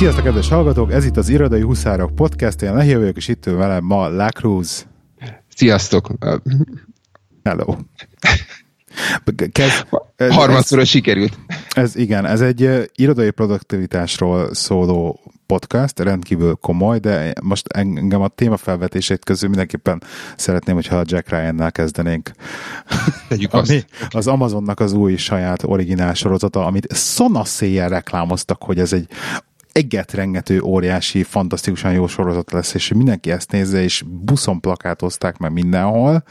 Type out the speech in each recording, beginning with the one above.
Sziasztok, kedves hallgatók! Ez itt az Irodai Huszárok Podcast, én Lehia vagyok, és itt ül velem ma Lacruz. Sziasztok! Hello! Kezd, Harmadszorra sikerült. Ez igen, ez egy irodai produktivitásról szóló podcast, rendkívül komoly, de most engem a témafelvetését közül mindenképpen szeretném, hogyha a Jack Ryan-nál kezdenénk. Tegyük azt. Ami az Amazonnak az új saját originál sorozata, amit szanaszéjjel reklámoztak, hogy ez egy egetrengető, óriási, fantasztikusan jó sorozat lesz, és mindenki ezt nézze, és buszon plakátozták meg mindenhol,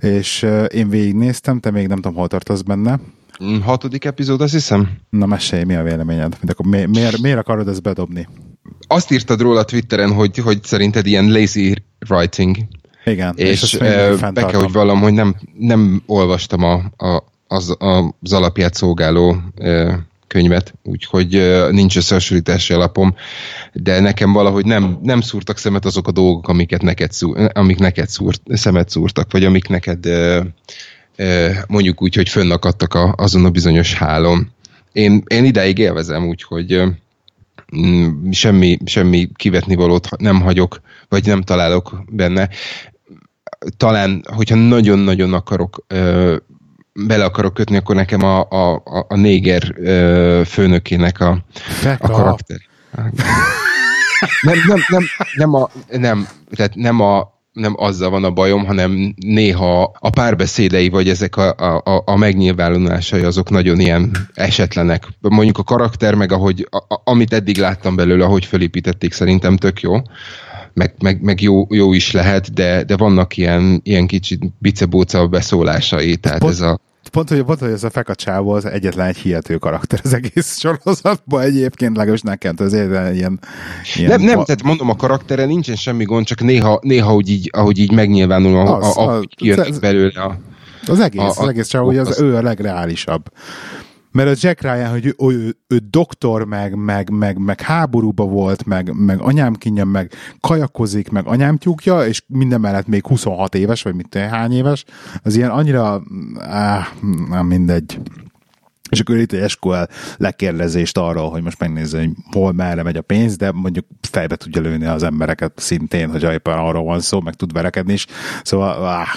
és én végignéztem, te még nem tudom, hol tartasz benne. Mm, hatodik epizód, azt hiszem. Na mesélj, mi a véleményed? Mint akkor mi, miért, miért akarod ezt bedobni? Azt írtad róla Twitteren, hogy, hogy szerinted ilyen lazy writing. Igen. És, és be kell, hogy vallam, hogy nem, nem olvastam a, a, az, az alapját szolgáló könyvet, úgyhogy nincs összehasonlítási alapom, de nekem valahogy nem, nem szúrtak szemet azok a dolgok, amiket neked szúr, amik neked szúrt, szemet szúrtak, vagy amik neked mondjuk úgy, hogy fönnakadtak a, azon a bizonyos hálom. Én, én ideig élvezem, úgyhogy mm, semmi, semmi kivetni valót nem hagyok, vagy nem találok benne. Talán, hogyha nagyon-nagyon akarok bele akarok kötni, akkor nekem a, a, a néger főnökének a, a karakter. Nem, nem, nem, nem, a, nem, tehát nem a, nem azzal van a bajom, hanem néha a párbeszédei, vagy ezek a, a, a megnyilvánulásai azok nagyon ilyen esetlenek. Mondjuk a karakter, meg ahogy, a, amit eddig láttam belőle, ahogy felépítették, szerintem tök jó. Meg, meg, meg jó, jó, is lehet, de, de vannak ilyen, ilyen kicsit bicebóca beszólásai, tehát pont, ez a pont, hogy, pont, hogy ez a fekacsávó az egyetlen egy hihető karakter az egész sorozatban egyébként, legalábbis nekem, ez egyetlen ilyen, ilyen... Nem, nem, tehát mondom, a karaktere nincsen semmi gond, csak néha, néha ahogy, így, ahogy így megnyilvánul, az, a, a, a, kijönnek belőle a... Az egész, a, az egész csak, hogy az, az, ő a legreálisabb. Mert a Jack Ryan, hogy ő, ő, ő doktor, meg, meg, meg, meg háborúba volt, meg, meg anyám kínja, meg kajakozik, meg anyám tyúkja, és minden mellett még 26 éves, vagy mit hány éves, az ilyen annyira, áh, nem mindegy. És akkor itt egy SQL lekérdezést arról, hogy most megnézze, hogy hol merre megy a pénz, de mondjuk fejbe tudja lőni az embereket szintén, hogy éppen arról van szó, meg tud verekedni is. Szóval, áh,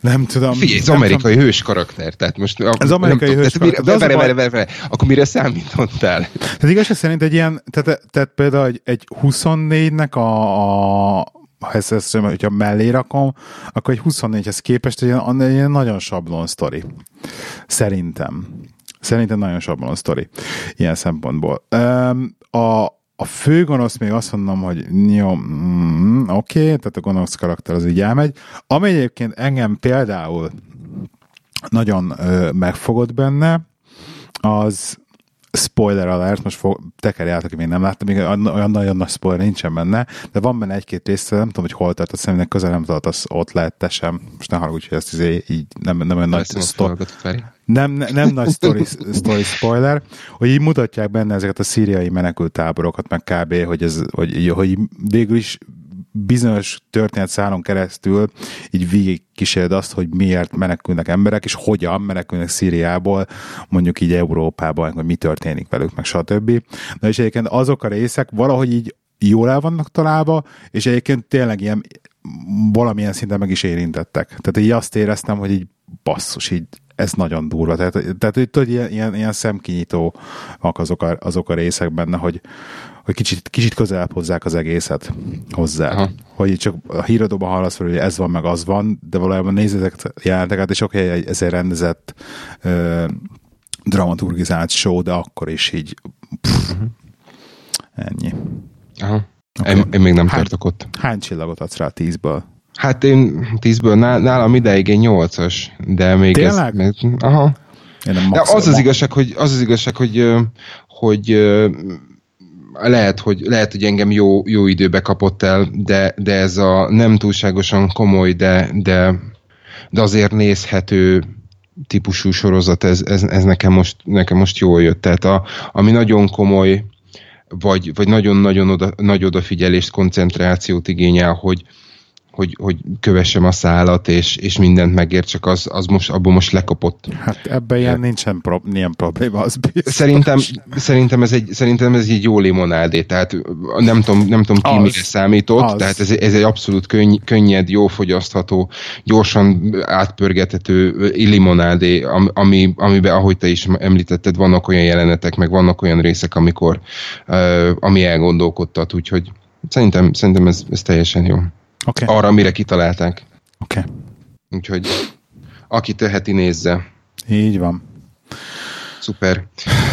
nem tudom. Figyelj, az amerikai tudom. hős karakter, tehát most... Az amerikai hős karakter. Mire, vere, vere, vere, vere, akkor mire számítottál? Tehát igazság szerint egy ilyen, tehát, tehát például egy, egy 24-nek a, a ha ezt, ezt hogyha mellé rakom, akkor egy 24-hez képest egy ilyen, egy ilyen nagyon sablon sztori. Szerintem. Szerintem nagyon sablon sztori. Ilyen szempontból. A, a főgonosz még azt mondom, hogy jó, mm, oké, okay, tehát a gonosz karakter az így elmegy. Ami egyébként engem például nagyon ö, megfogott benne, az spoiler alert, most fog, tekerj át, aki még nem látta, még olyan nagyon nagy spoiler nincsen benne, de van benne egy-két része, nem tudom, hogy hol tart, azt szerintem közel nem az ott lehet te sem. Most ne haragudj, hogy ezt izé, így nem, nem olyan nagy sztori. Nem, nem, nem nagy story, story spoiler, hogy így mutatják benne ezeket a szíriai menekültáborokat, meg kb., hogy, ez, hogy, hogy végül is bizonyos történetszálon keresztül így végig kíséred azt, hogy miért menekülnek emberek, és hogyan menekülnek Szíriából, mondjuk így Európában, hogy mi történik velük, meg stb. Na és egyébként azok a részek valahogy így jól el vannak találva, és egyébként tényleg ilyen valamilyen szinten meg is érintettek. Tehát így azt éreztem, hogy így basszus, így ez nagyon durva. Tehát, tehát hogy tudod, ilyen, ilyen, ilyen szemkinyitó azok a, azok a részek benne, hogy, hogy kicsit, kicsit közelebb hozzák az egészet hozzá. Aha. Hogy csak a híradóban hallasz hogy ez van, meg az van, de valójában nézzétek jelenteket, és oké, okay, ez egy rendezett ö, dramaturgizált show, de akkor is így pff, uh-huh. ennyi. Aha. Okay. Én, én még nem hány, tartok ott. Hány csillagot adsz rá tízből? Hát én tízből, nálam ideig egy nyolcas, de még Tényleg? ez... Aha. Én nem de az az igazság, hogy, az az igazság, hogy, hogy lehet, hogy, lehet, hogy engem jó, jó időbe kapott el, de, de ez a nem túlságosan komoly, de, de, de azért nézhető típusú sorozat, ez, ez, ez nekem, most, nekem most jól jött. Tehát a, ami nagyon komoly, vagy, vagy nagyon-nagyon oda, nagy odafigyelést, koncentrációt igényel, hogy, hogy, hogy kövessem a szálat, és, és mindent megért, csak az, az most, abból most lekapott. Hát ebben ilyen nincsen pro, ilyen probléma, az biztos. Szerintem, szerintem, ez egy, szerintem ez egy jó limonádé, tehát nem tudom, nem tudom ki az, mire számított, az. tehát ez, ez egy abszolút könny, könnyed, jó fogyasztható, gyorsan átpörgethető limonádé, ami, amiben, ahogy te is említetted, vannak olyan jelenetek, meg vannak olyan részek, amikor, ami elgondolkodtat, úgyhogy szerintem, szerintem ez, ez teljesen jó. Okay. Arra, mire kitalálták. Oké. Okay. Úgyhogy aki teheti, nézze. Így van. Szuper.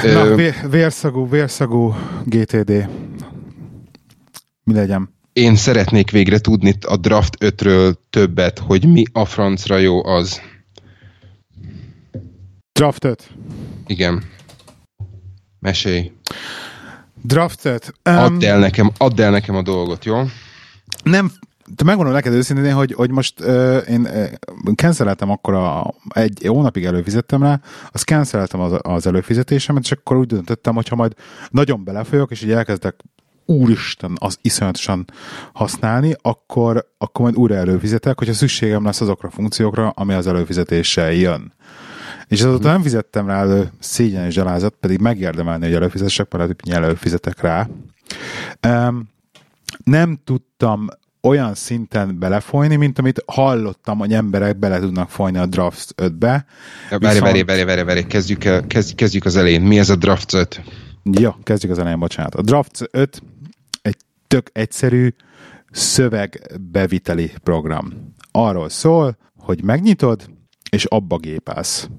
Na, Ö... vérszagú, vérszagú GTD. Mi legyen? Én szeretnék végre tudni a Draft 5-ről többet, hogy mi a francra jó az. Draft 5? Igen. Mesélj. Draft 5. Um, add, el nekem, add el nekem a dolgot, jó? Nem, te megmondom neked őszintén, hogy, hogy most uh, én uh, canceleltem akkor a, egy hónapig előfizettem rá, azt canceleltem az, az előfizetésemet, és akkor úgy döntöttem, hogy ha majd nagyon belefolyok, és így elkezdek úristen, az iszonyatosan használni, akkor, akkor majd újra előfizetek, hogyha szükségem lesz azokra a funkciókra, ami az előfizetéssel jön. És azóta nem fizettem rá elő szégyen és zsalázat, pedig megérdemelni, hogy előfizessek, mert előfizetek rá. Um, nem tudtam olyan szinten belefolyni, mint amit hallottam, hogy emberek bele tudnak folyni a Draft 5-be. Várj, várj, várj, várj, várj, kezdjük, kezd, kezdjük az elején. Mi ez a Draft 5? Jó, kezdjük az elején, bocsánat. A Draft 5 egy tök egyszerű szövegbeviteli program. Arról szól, hogy megnyitod, és abba gépelsz.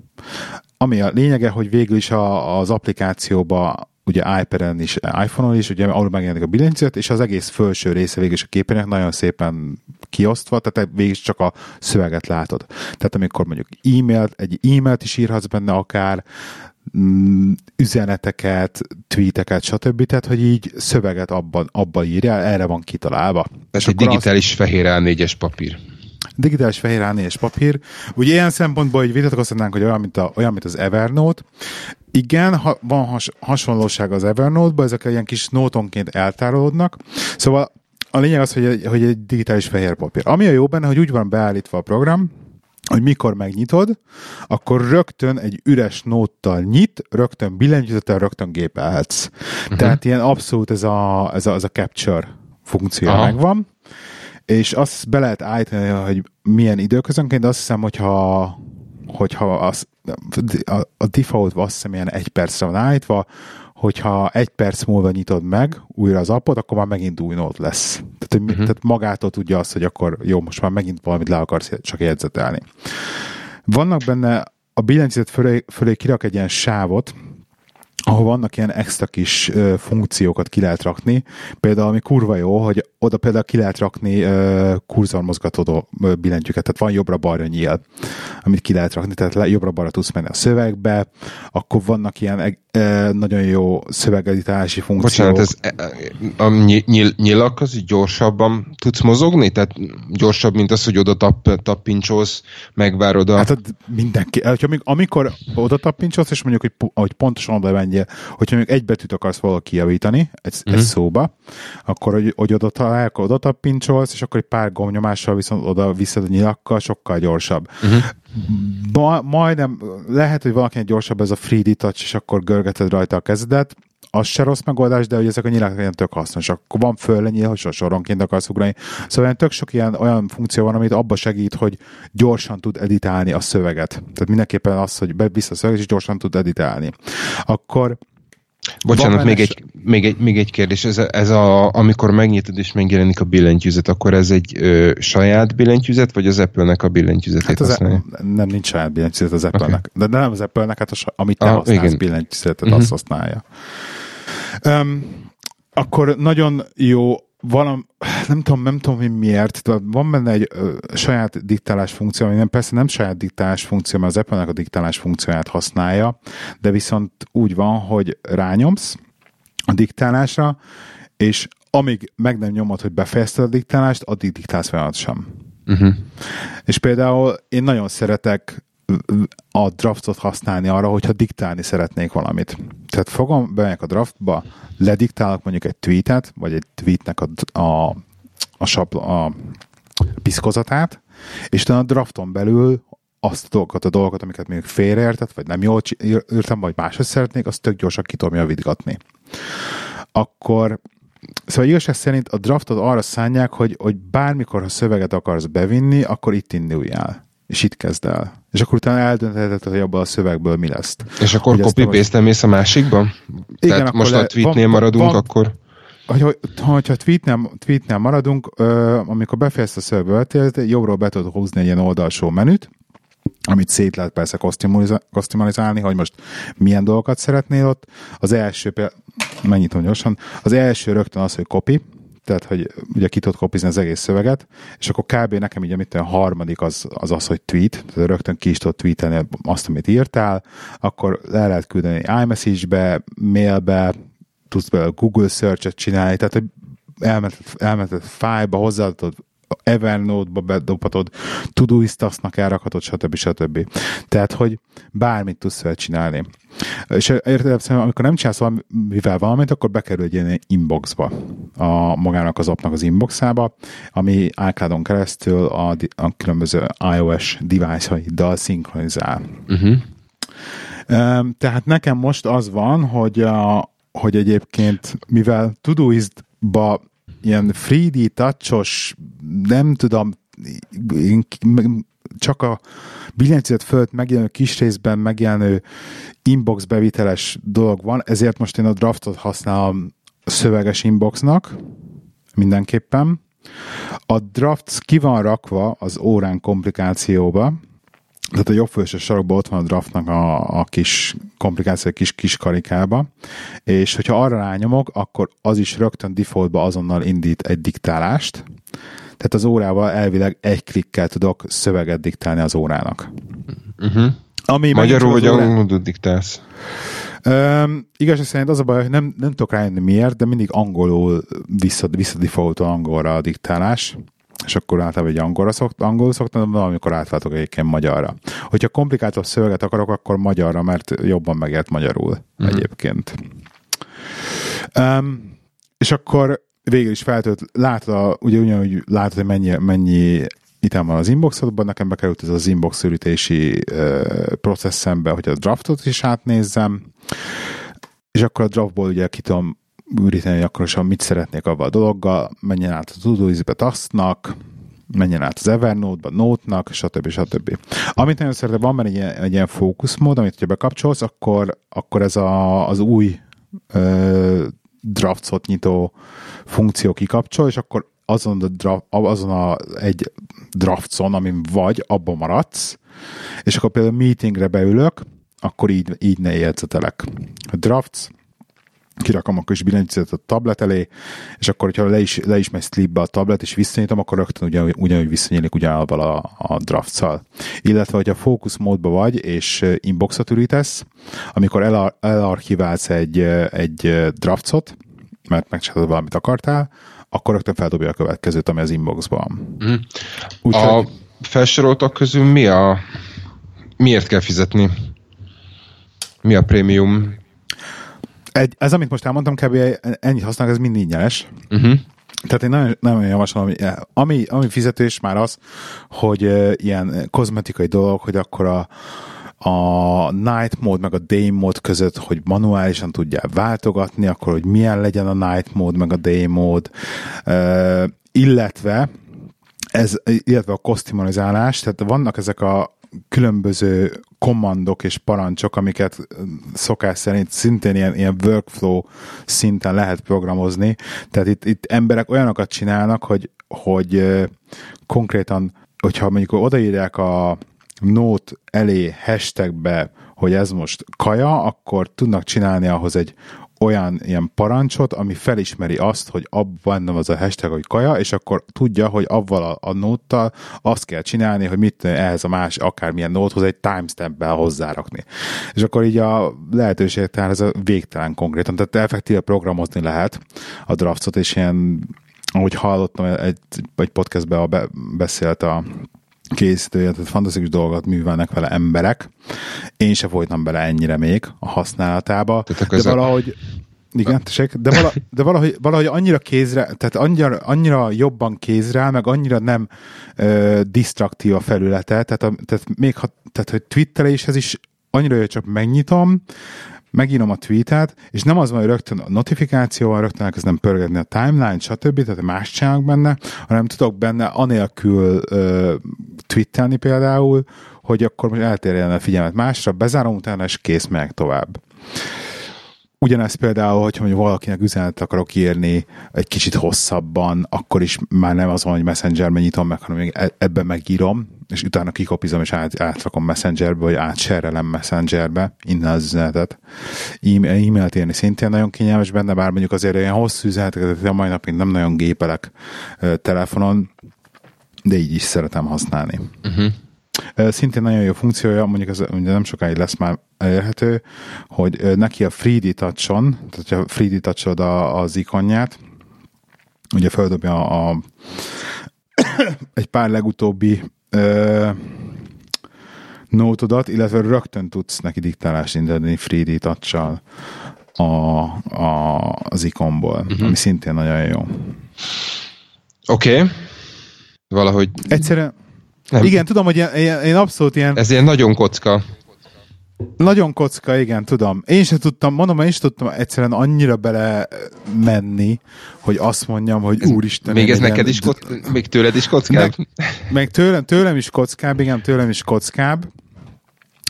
Ami a lényege, hogy végül is a, az applikációba ugye iPad-en is, iPhone-on is, ugye ahol megjelenik a billentyűzet, és az egész felső része végül is a képernyőnek nagyon szépen kiosztva, tehát végül is csak a szöveget látod. Tehát amikor mondjuk e-mailt, egy e-mailt is írhatsz benne akár, mm, üzeneteket, tweeteket, stb. Tehát, hogy így szöveget abban, abban írja, erre van kitalálva. Tehát egy digitális az... fehér A4-es papír digitális fehér a és papír. Ugye ilyen szempontból, hogy vitatkozhatnánk, hogy olyan, mint, a, olyan, mint az Evernote. Igen, ha, van has, hasonlóság az Evernote-ban, ezek ilyen kis nótonként eltárolódnak. Szóval a lényeg az, hogy egy, hogy egy digitális fehér papír. Ami a jó benne, hogy úgy van beállítva a program, hogy mikor megnyitod, akkor rögtön egy üres nóttal nyit, rögtön billentyűzettel, rögtön gépelhetsz. Uh-huh. Tehát ilyen abszolút ez a, ez a, ez a capture funkció Aha. megvan és azt be lehet állítani, hogy milyen időközönként, de azt hiszem, hogyha, hogyha az, a, a default azt hiszem ilyen egy percre van állítva, hogyha egy perc múlva nyitod meg újra az appot, akkor már megint új nót lesz. Tehát, hogy, uh-huh. tehát magától tudja azt, hogy akkor jó, most már megint valamit le akarsz csak jegyzetelni. Vannak benne, a billentyűzet fölé, fölé kirak egy ilyen sávot, ahol vannak ilyen extra kis ö, funkciókat ki lehet rakni. Például, ami kurva jó, hogy oda például ki lehet rakni ö, kurzormozgató billentyűket, tehát van jobbra-balra nyíl, amit ki lehet rakni, tehát jobbra-balra tudsz menni a szövegbe, akkor vannak ilyen ö, nagyon jó szövegeditálási funkciók. Bocsánat, ez e, e, a nyíl, nyílak az gyorsabban tudsz mozogni? Tehát gyorsabb, mint az, hogy oda tap, tappincsólsz, megvárod a... Hát mindenki, amikor oda tappincsólsz, és mondjuk, hogy, hogy pontosan oda menjél, hogyha még egy betűt akarsz valaki javítani, egy, uh-huh. egy mhm. szóba, akkor hogy, hogy oda akkor oda tappincolsz, és akkor egy pár gomnyomással viszont oda viszed a nyilakkal, sokkal gyorsabb. Uh-huh. Ma, majdnem, lehet, hogy valakinek gyorsabb ez a 3D touch, és akkor görgeted rajta a kezedet, az se rossz megoldás, de hogy ezek a nyilak ilyen tök hasznosak. Akkor van föllenyíl, hogy soronként akarsz ugrani. Szóval ilyen tök sok ilyen olyan funkció van, amit abba segít, hogy gyorsan tud editálni a szöveget. Tehát mindenképpen az, hogy bevisz a szöveget, és gyorsan tud editálni. Akkor Bocsánat, még egy, még, egy, még egy kérdés. Ez, ez a, amikor megnyitod és megjelenik a billentyűzet, akkor ez egy ö, saját billentyűzet, vagy az Apple-nek a billentyűzetét hát az használja? E- nem, nincs saját billentyűzet az Apple-nek. Okay. De nem az Apple-nek, hát a, amit te ah, használsz igen. billentyűzetet, uh-huh. azt használja. Um, akkor nagyon jó valam, nem tudom, nem tudom, hogy miért, van benne egy ö, saját diktálás funkció, ami nem, persze nem saját diktálás funkció, mert az apple a diktálás funkcióját használja, de viszont úgy van, hogy rányomsz a diktálásra, és amíg meg nem nyomod, hogy befejezted a diktálást, addig diktálsz folyamatosan. Uh-huh. És például én nagyon szeretek a draftot használni arra, hogyha diktálni szeretnék valamit. Tehát fogom, bemegyek a draftba, lediktálok mondjuk egy tweetet, vagy egy tweetnek a, a, a, sapla, a piszkozatát, és utána a drafton belül azt a dolgokat, a dolgokat, amiket még félreértett, vagy nem jól írtam, vagy máshogy szeretnék, azt tök gyorsan ki tudom javítgatni. Akkor Szóval igazság szerint a draftot arra szánják, hogy, hogy bármikor, ha szöveget akarsz bevinni, akkor itt induljál. És itt kezd el. És akkor utána eldöntheted, hogy abban a szövegből mi lesz. És akkor copy paste mész a másikba? Igen, Tehát most a tweetnél van, maradunk, van, akkor... Hogy, hogy, hogyha tweetnél, tweetnél maradunk, ö, amikor befejezsz a szövegből, jobbról be tudod húzni egy ilyen oldalsó menüt, amit szét lehet persze kosztimalizálni, hogy most milyen dolgokat szeretnél ott. Az első, mennyit gyorsan, az első rögtön az, hogy copy, tehát, hogy ugye ki tudod kopizni az egész szöveget, és akkor kb. nekem így, amit a harmadik az, az az, hogy tweet, tehát rögtön ki is tudod tweetelni azt, amit írtál, akkor le lehet küldeni iMessage-be, mailbe, tudsz belőle Google search-et csinálni, tehát hogy elmeted, elmeted fájba, hozzáadod Evernote-ba bedobhatod, Todoist-nak elrakhatod, stb. stb. Tehát, hogy bármit tudsz fel csinálni. És érted, amikor nem csinálsz valamivel valamit, akkor bekerül egy ilyen inboxba, a magának az appnak az inboxába, ami iCloud-on keresztül a, a különböző iOS device-aiddal szinkronizál. Uh-huh. Tehát nekem most az van, hogy, a, hogy egyébként, mivel Todoist-ba ilyen 3D touchos, nem tudom, csak a billentyűzet fölött megjelenő kis részben megjelenő inbox beviteles dolog van, ezért most én a draftot használom a szöveges inboxnak, mindenképpen. A draft ki van rakva az órán komplikációba, tehát a jobb felső sarokban ott van a draftnak a, a kis komplikáció, a kis, kis karikába, és hogyha arra rányomok, akkor az is rögtön defaultba azonnal indít egy diktálást, tehát az órával elvileg egy klikkel tudok szöveget diktálni az órának. Uh-huh. Ami Magyarul vagy angolul diktálsz? Um, igazság szerint az a baj, hogy nem, nem tudok rájönni miért, de mindig angolul vissza, vissza angolra a diktálás és akkor általában egy angolra szokt, angol szoktam, de valamikor átváltok egyébként magyarra. Hogyha komplikáltabb szöveget akarok, akkor magyarra, mert jobban megért magyarul uh-huh. egyébként. Um, és akkor végül is feltölt, látod, a, ugye ugyanúgy látod, hogy mennyi, mennyi item van az inboxodban, nekem bekerült ez az inbox ürítési uh, processzembe, hogy a draftot is átnézzem, és akkor a draftból ugye ki tudom üríteni, hogy akkor is mit szeretnék avval a dologgal, menjen át a Todoist-be Tasknak, menjen át az Evernote-ba, Note-nak, stb. stb. Amit nagyon szeretem, van benne egy ilyen, egy ilyen fókuszmód, amit ha bekapcsolsz, akkor, akkor ez a, az új ö, draftsot nyitó funkció kikapcsol, és akkor azon a, draft, azon a egy draftson, amin vagy, abban maradsz, és akkor például meetingre beülök, akkor így, így ne jegyzetelek. A drafts, kirakom a kis billentyűzetet a tablet elé, és akkor, hogyha le is, le is megy sleepbe a tablet, és visszanyitom, akkor rögtön ugyan, ugyanúgy visszanyílik ugyanabban a, a draft-szal. Illetve, hogyha fókusz módban vagy, és inboxot ürítesz, amikor el, elarchiválsz egy, egy draftot, mert megcsinálod valamit akartál, akkor rögtön feldobja a következőt, ami az inboxban. Mm. Úgyhogy... A felsoroltak közül mi a... Miért kell fizetni? Mi a prémium egy, ez, amit most elmondtam, kb. ennyit használok, ez mind ingyenes. Uh-huh. Tehát én nagyon, nagyon javaslom, hogy ami, ami fizetés már az, hogy uh, ilyen kozmetikai dolog, hogy akkor a, a night mode meg a day mode között, hogy manuálisan tudjál váltogatni, akkor hogy milyen legyen a night mode meg a day mode, uh, illetve ez, illetve a kosztimalizálás, tehát vannak ezek a különböző kommandok és parancsok, amiket szokás szerint szintén ilyen, ilyen workflow szinten lehet programozni. Tehát itt, itt emberek olyanokat csinálnak, hogy, hogy konkrétan, hogyha mondjuk odaírják a note elé hashtagbe, hogy ez most kaja, akkor tudnak csinálni ahhoz egy olyan ilyen parancsot, ami felismeri azt, hogy abban az a hashtag, hogy kaja, és akkor tudja, hogy avval a, a nóttal azt kell csinálni, hogy mit ehhez a más akármilyen nóthoz egy timestamp-bel hozzárakni. És akkor így a lehetőség, tehát ez a végtelen konkrétan, tehát effektíve programozni lehet a draftot, és ilyen ahogy hallottam, egy, egy podcastben be, beszélt a készítője, tehát fantasztikus dolgot művelnek vele emberek. Én se folytam bele ennyire még a használatába, de valahogy, Igen, tessék, de, vala, de valahogy, valahogy annyira kézre, tehát annyira, annyira jobban kézre, meg annyira nem ö, disztraktív a felülete, tehát, a, tehát még ha, tehát, hogy twitteléshez is annyira, hogy csak megnyitom, megírom a tweetet, és nem az van, hogy rögtön a notifikációval rögtön elkezdem pörgetni a timeline, stb., tehát más csinálok benne, hanem tudok benne anélkül ö, twittelni például, hogy akkor most eltérjen a figyelmet másra, bezárom utána, és kész, meg tovább. Ugyanez például, hogy mondjuk valakinek üzenetet akarok írni egy kicsit hosszabban, akkor is már nem az van, hogy messengerben nyitom meg, hanem még e- ebben megírom, és utána kikopizom, és át, átrakom messengerbe, vagy átserrelem messengerbe, innen az üzenetet. E-mailt írni szintén nagyon kényelmes benne, bár mondjuk azért ilyen hosszú üzeneteket a mai napig nem nagyon gépelek telefonon, de így is szeretem használni. Uh-huh. Szintén nagyon jó funkciója, mondjuk ez ugye nem sokáig lesz már elérhető, hogy neki a 3D touch-on, tehát ha 3D touch az ikonját, ugye feldobja a, a egy pár legutóbbi ö, nótodat, illetve rögtön tudsz neki diktálást indítani 3D touch a, a, az ikonból, uh-huh. ami szintén nagyon jó. Oké. Okay. Valahogy... Egyszerűen nem. Igen, tudom, hogy én, én abszolút ilyen... Ez ilyen nagyon kocka. Nagyon kocka, igen, tudom. Én sem tudtam, mondom, én sem tudtam egyszerűen annyira bele menni, hogy azt mondjam, hogy ez, úristen. Még ez neked is, kock, még tőled is kockább? Meg, meg tőlem, tőlem is kockább, igen, tőlem is kockább,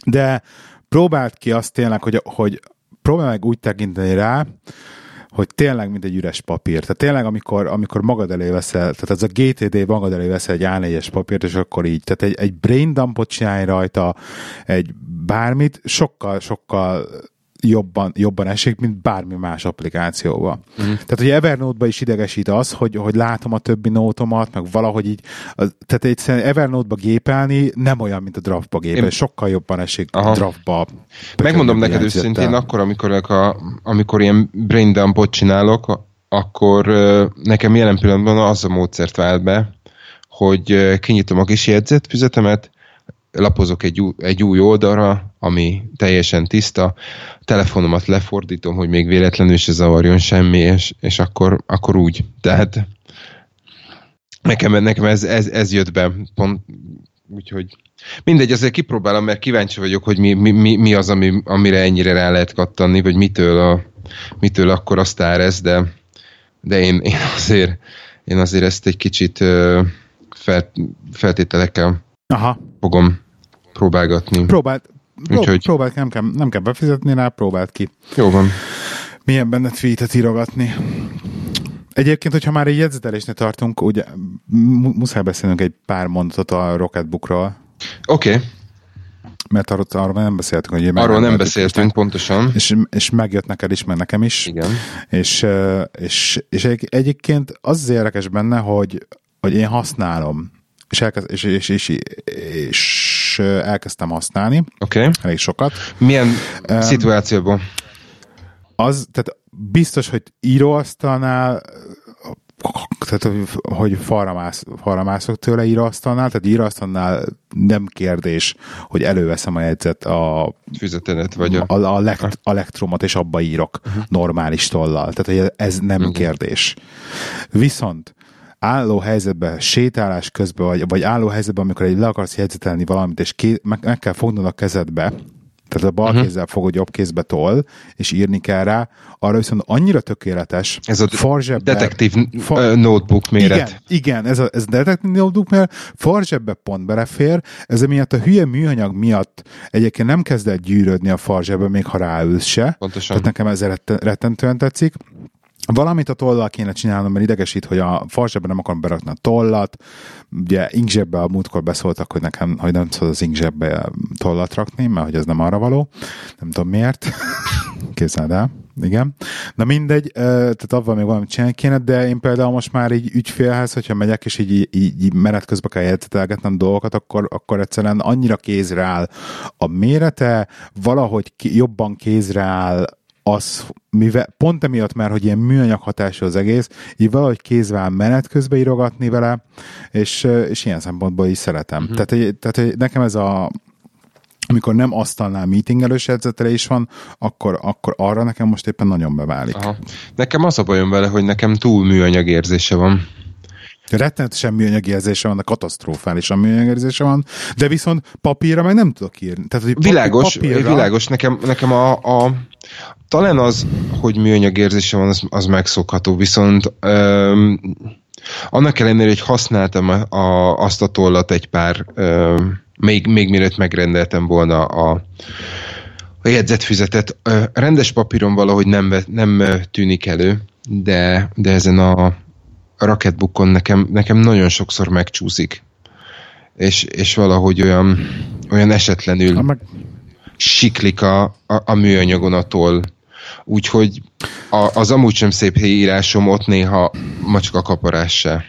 de próbált ki azt tényleg, hogy, hogy próbál meg úgy tekinteni rá, hogy tényleg mint egy üres papír. Tehát tényleg, amikor, amikor magad elé veszel, tehát ez a GTD magad elé veszel egy A4-es papírt, és akkor így, tehát egy, egy brain dumpot csinálj rajta, egy bármit, sokkal, sokkal jobban, jobban esik, mint bármi más applikációval. Uh-huh. Tehát, hogy Evernote-ba is idegesít az, hogy, hogy látom a többi nótomat, meg valahogy így, az, tehát egyszerűen Evernote-ba gépelni nem olyan, mint a Draft-ba gépelni, Én... sokkal jobban esik Aha. Draft-ba. Megmondom neked őszintén, akkor, amikor, a, amikor ilyen brain dumpot csinálok, akkor nekem jelen pillanatban az a módszert vált be, hogy kinyitom a kis jegyzetfüzetemet, lapozok egy, új, egy új oldalra, ami teljesen tiszta, telefonomat lefordítom, hogy még véletlenül se zavarjon semmi, és, és akkor, akkor úgy. Tehát nekem, nekem ez, ez, ez jött be, pont, úgyhogy mindegy, azért kipróbálom, mert kíváncsi vagyok, hogy mi, mi, mi az, ami, amire ennyire rá lehet kattanni, vagy mitől, a, mitől akkor azt ez, de, de én, én, azért, én azért ezt egy kicsit felt, feltételekkel Aha. Fogom próbálgatni. Próbált, prób- Úgyhogy... próbált, nem kell, nem kell befizetni rá, próbált ki. Jó van. Milyen benne tweetet írogatni. Egyébként, hogyha már egy jegyzetelésnél tartunk, ugye muszáj beszélnünk egy pár mondatot a Rocketbookról. Oké. Okay. Mert arról, arról nem beszéltünk, hogy Arról nem beszéltünk, pontosan. És, és megjött neked is, meg nekem is. Igen. És, és, és egyébként az érdekes benne, hogy, hogy én használom és, elkezd, és, és, és, és elkezdtem használni. Oké. Okay. Elég sokat. Milyen um, szituációban? Az, tehát biztos, hogy íróasztalnál tehát, hogy falra, mász, falra mászok tőle íróasztalnál, tehát íróasztalnál nem kérdés, hogy előveszem a jegyzet a füzetenet, vagy a, a, a, lekt, a lektromot, és abba írok uh-huh. normális tollal. Tehát, hogy ez nem uh-huh. kérdés. Viszont álló helyzetben, sétálás közben, vagy, vagy álló helyzetben, amikor egy le akarsz jegyzetelni valamit, és ké, meg, meg kell fognod a kezedbe, tehát a bal uh-huh. kézzel fogod, jobb kézbe toll, és írni kell rá, arra viszont annyira tökéletes. Ez a farzsebbe, detektív fa- notebook méret. Igen, igen ez a, ez detektív notebook méret, farzsebbe pont belefér, ez miatt a hülye műanyag miatt egyébként nem kezd el gyűrődni a farzsebbe, még ha ráülsz se. Pontosan. Tehát nekem ez rettentően tetszik. Valamit a tollal kéne csinálnom, mert idegesít, hogy a farsebben nem akarom berakni a tollat. Ugye inkzsebbe a múltkor beszóltak, hogy nekem, hogy nem szabad az inkzsebbe tollat rakni, mert hogy ez nem arra való. Nem tudom miért. Képzeld el. Igen. Na mindegy, tehát abban még valamit csinálni kéne, de én például most már így ügyfélhez, hogyha megyek, és így, így, így menet közben kell jegyzetelgetnem dolgokat, akkor, akkor egyszerűen annyira kézre áll a mérete, valahogy jobban kézre áll az, mivel, pont emiatt már, hogy ilyen műanyag hatású az egész, így valahogy kézvel menet közben írogatni vele, és, és ilyen szempontból is szeretem. Uh-huh. Tehát, tehát, hogy nekem ez a amikor nem asztalnál meetingelős jegyzetelés van, akkor, akkor arra nekem most éppen nagyon beválik. Aha. Nekem az a bajom vele, hogy nekem túl műanyag érzése van. Rettenetesen műanyag érzése van, a katasztrofálisan műanyag érzése van, de viszont papírra meg nem tudok írni. Tehát, hogy világos, papírra... világos, nekem, nekem a, a, talán az, hogy műanyag érzése van, az, az megszokható, viszont öm, annak ellenére, hogy használtam a, a, azt a tollat egy pár öm, még, még mielőtt megrendeltem volna a, a jegyzetfüzetet. Rendes papíron valahogy nem, nem tűnik elő, de, de ezen a, Rocketbookon nekem, nekem nagyon sokszor megcsúszik. És, és valahogy olyan, olyan esetlenül meg... siklik a, a, a műanyagon a toll. Úgyhogy a, az amúgy sem szép írásom ott néha macska kaparássá.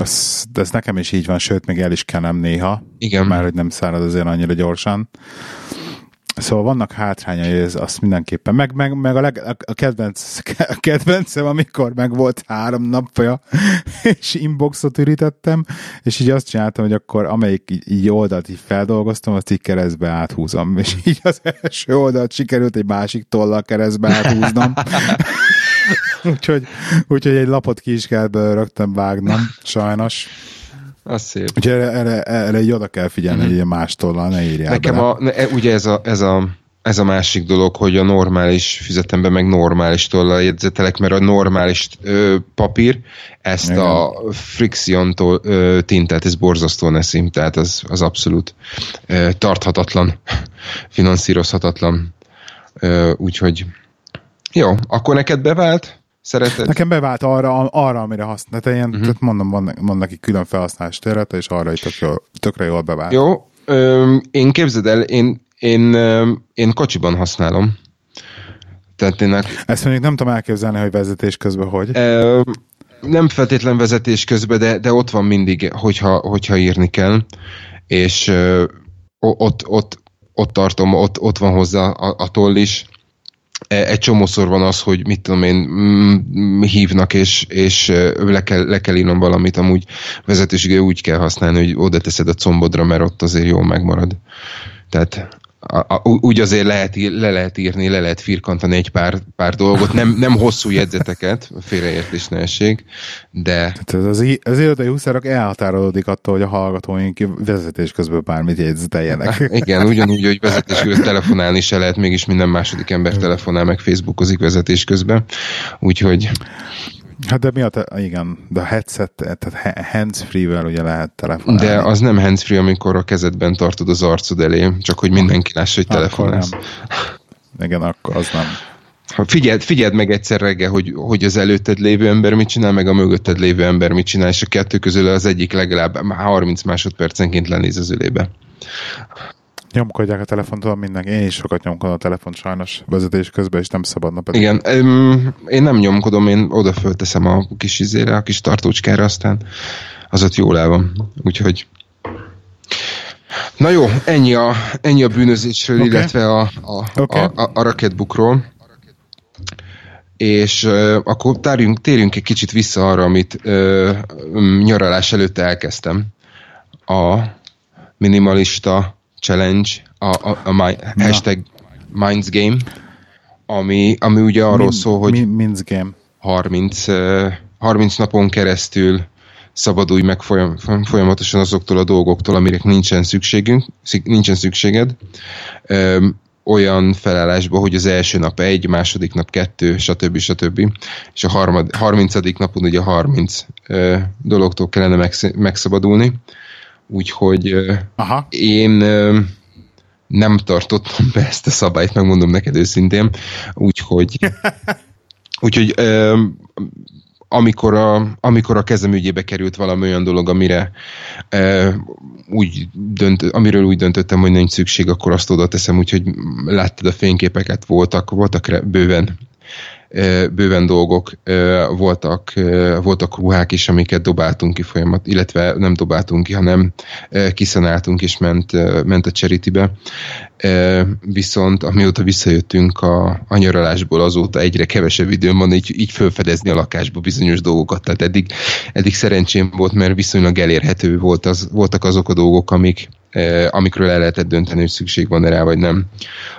Az, de ez nekem is így van, sőt, még el is kenem néha. Igen. Már hogy nem szárad azért annyira gyorsan. Szóval vannak hátrányai, ez azt mindenképpen. Meg, meg, meg a, leg, a, kedvenc, a kedvencem, amikor meg volt három napja, és inboxot ürítettem, és így azt csináltam, hogy akkor amelyik így, így oldalt így feldolgoztam, azt így keresztbe áthúzom. És így az első oldalt sikerült egy másik tollal keresztbe áthúznom. úgyhogy, úgyhogy egy lapot ki is kell rögtön vágnom, sajnos. Az szép. Úgyhogy erre, erre, erre így oda kell figyelni, mm-hmm. hogy ilyen más tollal ne írjál Nekem bele. a, ne, ugye ez a, ez a ez a másik dolog, hogy a normális füzetemben meg normális tollal jegyzetelek, mert a normális ö, papír ezt Igen. a Frixion ö, tintet, ez borzasztóan eszim, tehát az, az abszolút ö, tarthatatlan, finanszírozhatatlan. Ö, úgyhogy jó, akkor neked bevált? Szereted? Nekem bevált arra, arra amire használ. Tehát, ilyen, uh-huh. tehát mondom, van, van neki külön felhasználás területe, és arra is tök jól, tökre jól bevált. Jó, ö, én képzeld el, én, én, ö, én kocsiban használom. Tehát én Ezt mondjuk nem tudom elképzelni, hogy vezetés közben hogy. Ö, nem feltétlen vezetés közben, de, de ott van mindig, hogyha, hogyha írni kell, és ö, ott, ott, ott tartom, ott, ott van hozzá a, a toll is, egy csomószor van az, hogy mit tudom én, mm, hívnak, és, és le, kell, le kell írnom valamit, amúgy vezetőségé úgy kell használni, hogy oda teszed a combodra, mert ott azért jól megmarad. Tehát a, a, úgy azért lehet, le lehet írni, le lehet firkantani egy pár, pár dolgot, nem, nem hosszú jegyzeteket, félreértés ne essék, de... Tehát az, az irodai huszárok elhatárolódik attól, hogy a hallgatóink vezetés közben bármit jegyzeteljenek. Igen, ugyanúgy, hogy vezetés közben telefonálni se lehet, mégis minden második ember telefonál meg Facebookozik vezetés közben, úgyhogy Hát de mi a, te, igen, de a headset, tehát hands-free-vel ugye lehet telefonálni. De az nem hands-free, amikor a kezedben tartod az arcod elé, csak hogy mindenki lássa, hogy telefonálsz. Igen, akkor az nem. Figyeld, figyeld meg egyszer reggel, hogy, hogy az előtted lévő ember mit csinál, meg a mögötted lévő ember mit csinál, és a kettő közül az egyik legalább 30 másodpercenként lenéz az ölébe. Nyomkodják a telefont, tudom mindenki. Én is sokat nyomkodom a telefont sajnos vezetés közben, és nem szabadna pedig. Igen, én nem nyomkodom, én oda fölteszem a kis izére, a kis tartócskára, aztán az ott jól el van. Úgyhogy Na jó, ennyi a, ennyi a bűnözésről, okay. illetve a, a, okay. a, a, a raketbookról. És uh, akkor tárjunk, térjünk egy kicsit vissza arra, amit uh, nyaralás előtt elkezdtem. A minimalista challenge, a, a, a my, hashtag Minds Game, ami, ami ugye arról Min, szól, hogy Minds Game. 30, uh, 30 napon keresztül szabadulj meg folyam, folyamatosan azoktól a dolgoktól, amire nincsen szükségünk, nincsen szükséged. Um, olyan felállásba, hogy az első nap egy, második nap kettő, stb. stb. És a harmad, 30. napon ugye 30 uh, dologtól kellene megsz, megszabadulni. Úgyhogy Aha. én nem tartottam be ezt a szabályt, megmondom neked őszintén. Úgyhogy, úgyhogy amikor a, amikor a kezem ügyébe került valami olyan dolog, amire úgy dönt, amiről úgy döntöttem, hogy nincs szükség, akkor azt oda teszem, úgyhogy láttad a fényképeket, voltak, voltak bőven bőven dolgok voltak, voltak ruhák is, amiket dobáltunk ki folyamat, illetve nem dobáltunk ki, hanem kiszanáltunk és ment, ment a charitybe. Viszont amióta visszajöttünk a, a nyaralásból, azóta egyre kevesebb időm van így, így felfedezni a lakásba bizonyos dolgokat. Tehát eddig, eddig szerencsém volt, mert viszonylag elérhető volt az, voltak azok a dolgok, amik, amikről el lehetett dönteni, hogy szükség van rá, vagy nem.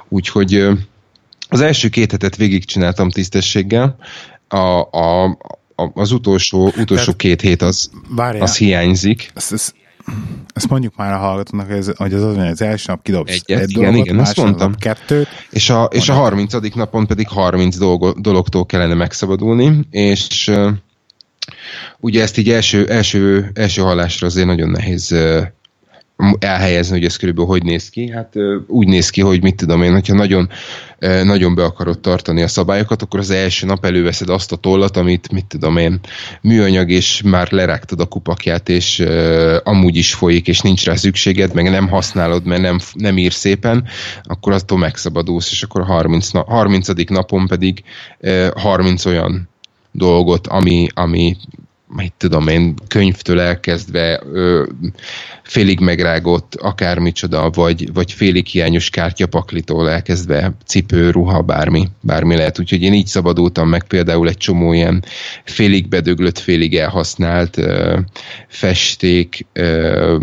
Úgyhogy az első két hetet végigcsináltam tisztességgel, a, a, a, az utolsó, utolsó Tehát, két hét az, az hiányzik. Ezt, ezt, ezt mondjuk már a hallgatónak, hogy az, hogy az, az, az első nap kidobsz Egyet, egy igen, dolgot, igen, ezt mondtam. kettőt. És a, és a 30. napon pedig 30 dolgo, dologtól kellene megszabadulni, és ugye ezt így első, első, első hallásra azért nagyon nehéz elhelyezni, hogy ez körülbelül hogy néz ki. Hát úgy néz ki, hogy mit tudom én, hogyha nagyon, nagyon be akarod tartani a szabályokat, akkor az első nap előveszed azt a tollat, amit mit tudom én, műanyag, és már lerágtad a kupakját, és amúgy is folyik, és nincs rá szükséged, meg nem használod, mert nem, nem ír szépen, akkor attól megszabadulsz, és akkor a 30, na, 30. napon pedig 30 olyan dolgot, ami, ami mit tudom én, könyvtől elkezdve ö, félig megrágott akármicsoda, vagy, vagy félig hiányos kártyapaklitól elkezdve cipő, ruha, bármi, bármi lehet. Úgyhogy én így szabadultam meg például egy csomó ilyen félig bedöglött, félig elhasznált ö, festék, ö,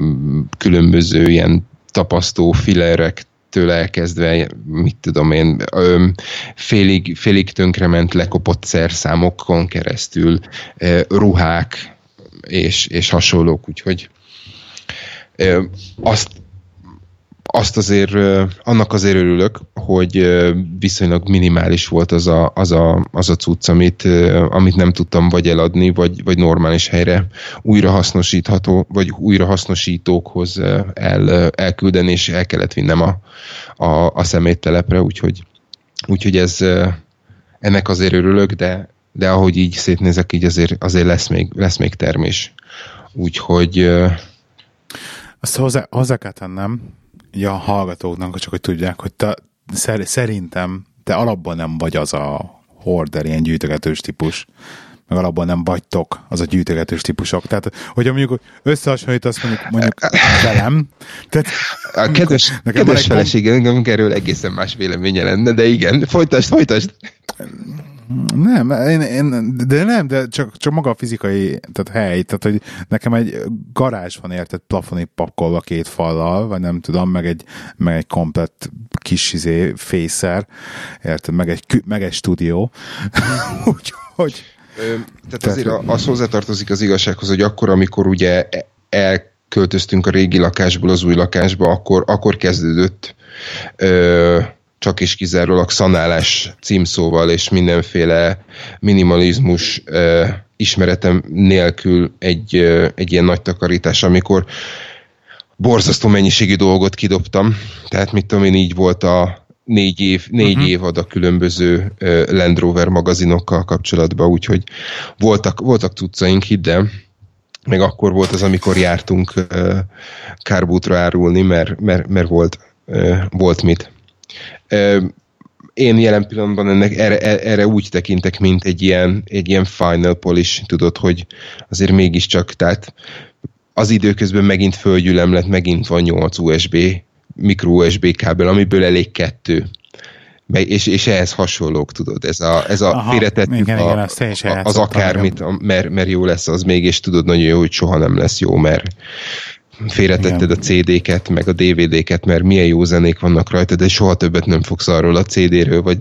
különböző ilyen tapasztó filerek től elkezdve, mit tudom én, félig, félig tönkrement lekopott szerszámokon keresztül, ruhák és, és hasonlók, úgyhogy azt azt azért, annak azért örülök, hogy viszonylag minimális volt az a, az a, az a cucc, amit, amit nem tudtam vagy eladni, vagy, vagy normális helyre újra hasznosítható, vagy újra hasznosítókhoz el, elküldeni, és el kellett vinnem a, a, a szeméttelepre, úgyhogy, úgyhogy ez, ennek azért örülök, de, de ahogy így szétnézek, így azért, azért lesz, még, lesz még termés. Úgyhogy azt hozzá, hozzá kell tennem, ja, hallgatóknak, csak hogy tudják, hogy te, szer, szerintem te alapban nem vagy az a horder, ilyen gyűjtögetős típus, meg alapban nem vagytok az a gyűjtögetős típusok. Tehát, hogyha mondjuk összehasonlítasz mondjuk, mondjuk velem, tehát a kedves, kedves feleségem, erről egészen más véleménye lenne, de igen, folytasd, folytasd. Nem, én, én, de nem, de csak, csak maga a fizikai tehát hely, tehát hogy nekem egy garázs van, érted, plafonig pakolva két fallal, vagy nem tudom, meg egy, meg egy komplett kis izé fészer, érted, meg egy, meg egy stúdió. Úgyhogy... Tehát azért az hozzátartozik az igazsághoz, hogy akkor, amikor ugye elköltöztünk a régi lakásból az új lakásba, akkor, akkor kezdődött ö, csak is kizárólag szanálás címszóval és mindenféle minimalizmus ismeretem nélkül egy, egy ilyen nagy takarítás, amikor borzasztó mennyiségű dolgot kidobtam. Tehát mit tudom én, így volt a négy, év, négy uh-huh. évad a különböző Land Rover magazinokkal kapcsolatban, úgyhogy voltak, voltak cuccaink, hidd el, meg akkor volt az, amikor jártunk uh, kárbútra árulni, mert, mert, mert volt, uh, volt mit én jelen pillanatban ennek erre, erre úgy tekintek, mint egy ilyen, egy ilyen final polish, tudod, hogy azért mégiscsak, tehát az időközben megint földgyűlem lett, megint van 8 USB, micro USB kábel, amiből elég kettő. És, és ehhez hasonlók, tudod, ez a, ez a félretettük a, igen, a, az akármit, mert, mert jó lesz az még, és tudod nagyon jó, hogy soha nem lesz jó, mert félretetted a CD-ket, meg a DVD-ket, mert milyen jó zenék vannak rajta, de soha többet nem fogsz arról a CD-ről, vagy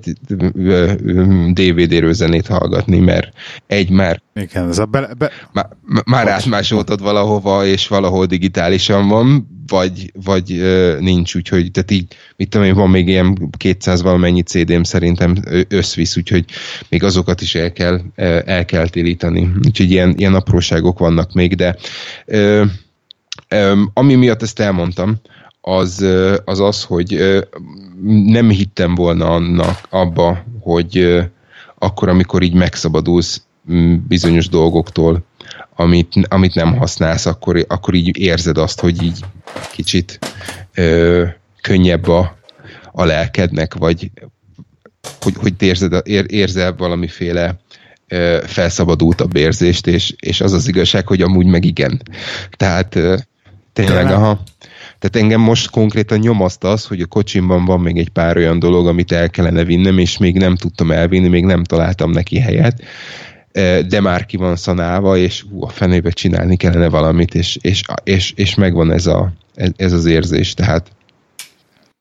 DVD-ről zenét hallgatni, mert egy már igen, ez a be, be... Már, már átmásoltad valahova, és valahol digitálisan van, vagy, vagy nincs, úgyhogy tehát így, mit tudom én, van még ilyen 200 valamennyi CD-m szerintem összvisz, úgyhogy még azokat is el kell, el kell télítani. Úgyhogy ilyen, ilyen apróságok vannak még, de ami miatt ezt elmondtam, az az, az hogy nem hittem volna annak abba, hogy akkor, amikor így megszabadulsz bizonyos dolgoktól, amit, amit nem használsz, akkor, akkor így érzed azt, hogy így kicsit ö, könnyebb a, a lelkednek, vagy hogy, hogy érzed, ér, érzel valamiféle ö, felszabadultabb érzést, és, és az az igazság, hogy amúgy meg igen. Tehát ö, Tényleg, aha. Tehát engem most konkrétan nyomaszt az, hogy a kocsimban van még egy pár olyan dolog, amit el kellene vinnem, és még nem tudtam elvinni, még nem találtam neki helyet, de már ki van szanálva, és hú, a fenébe csinálni kellene valamit, és, és, és, és megvan ez a, ez, ez az érzés, tehát.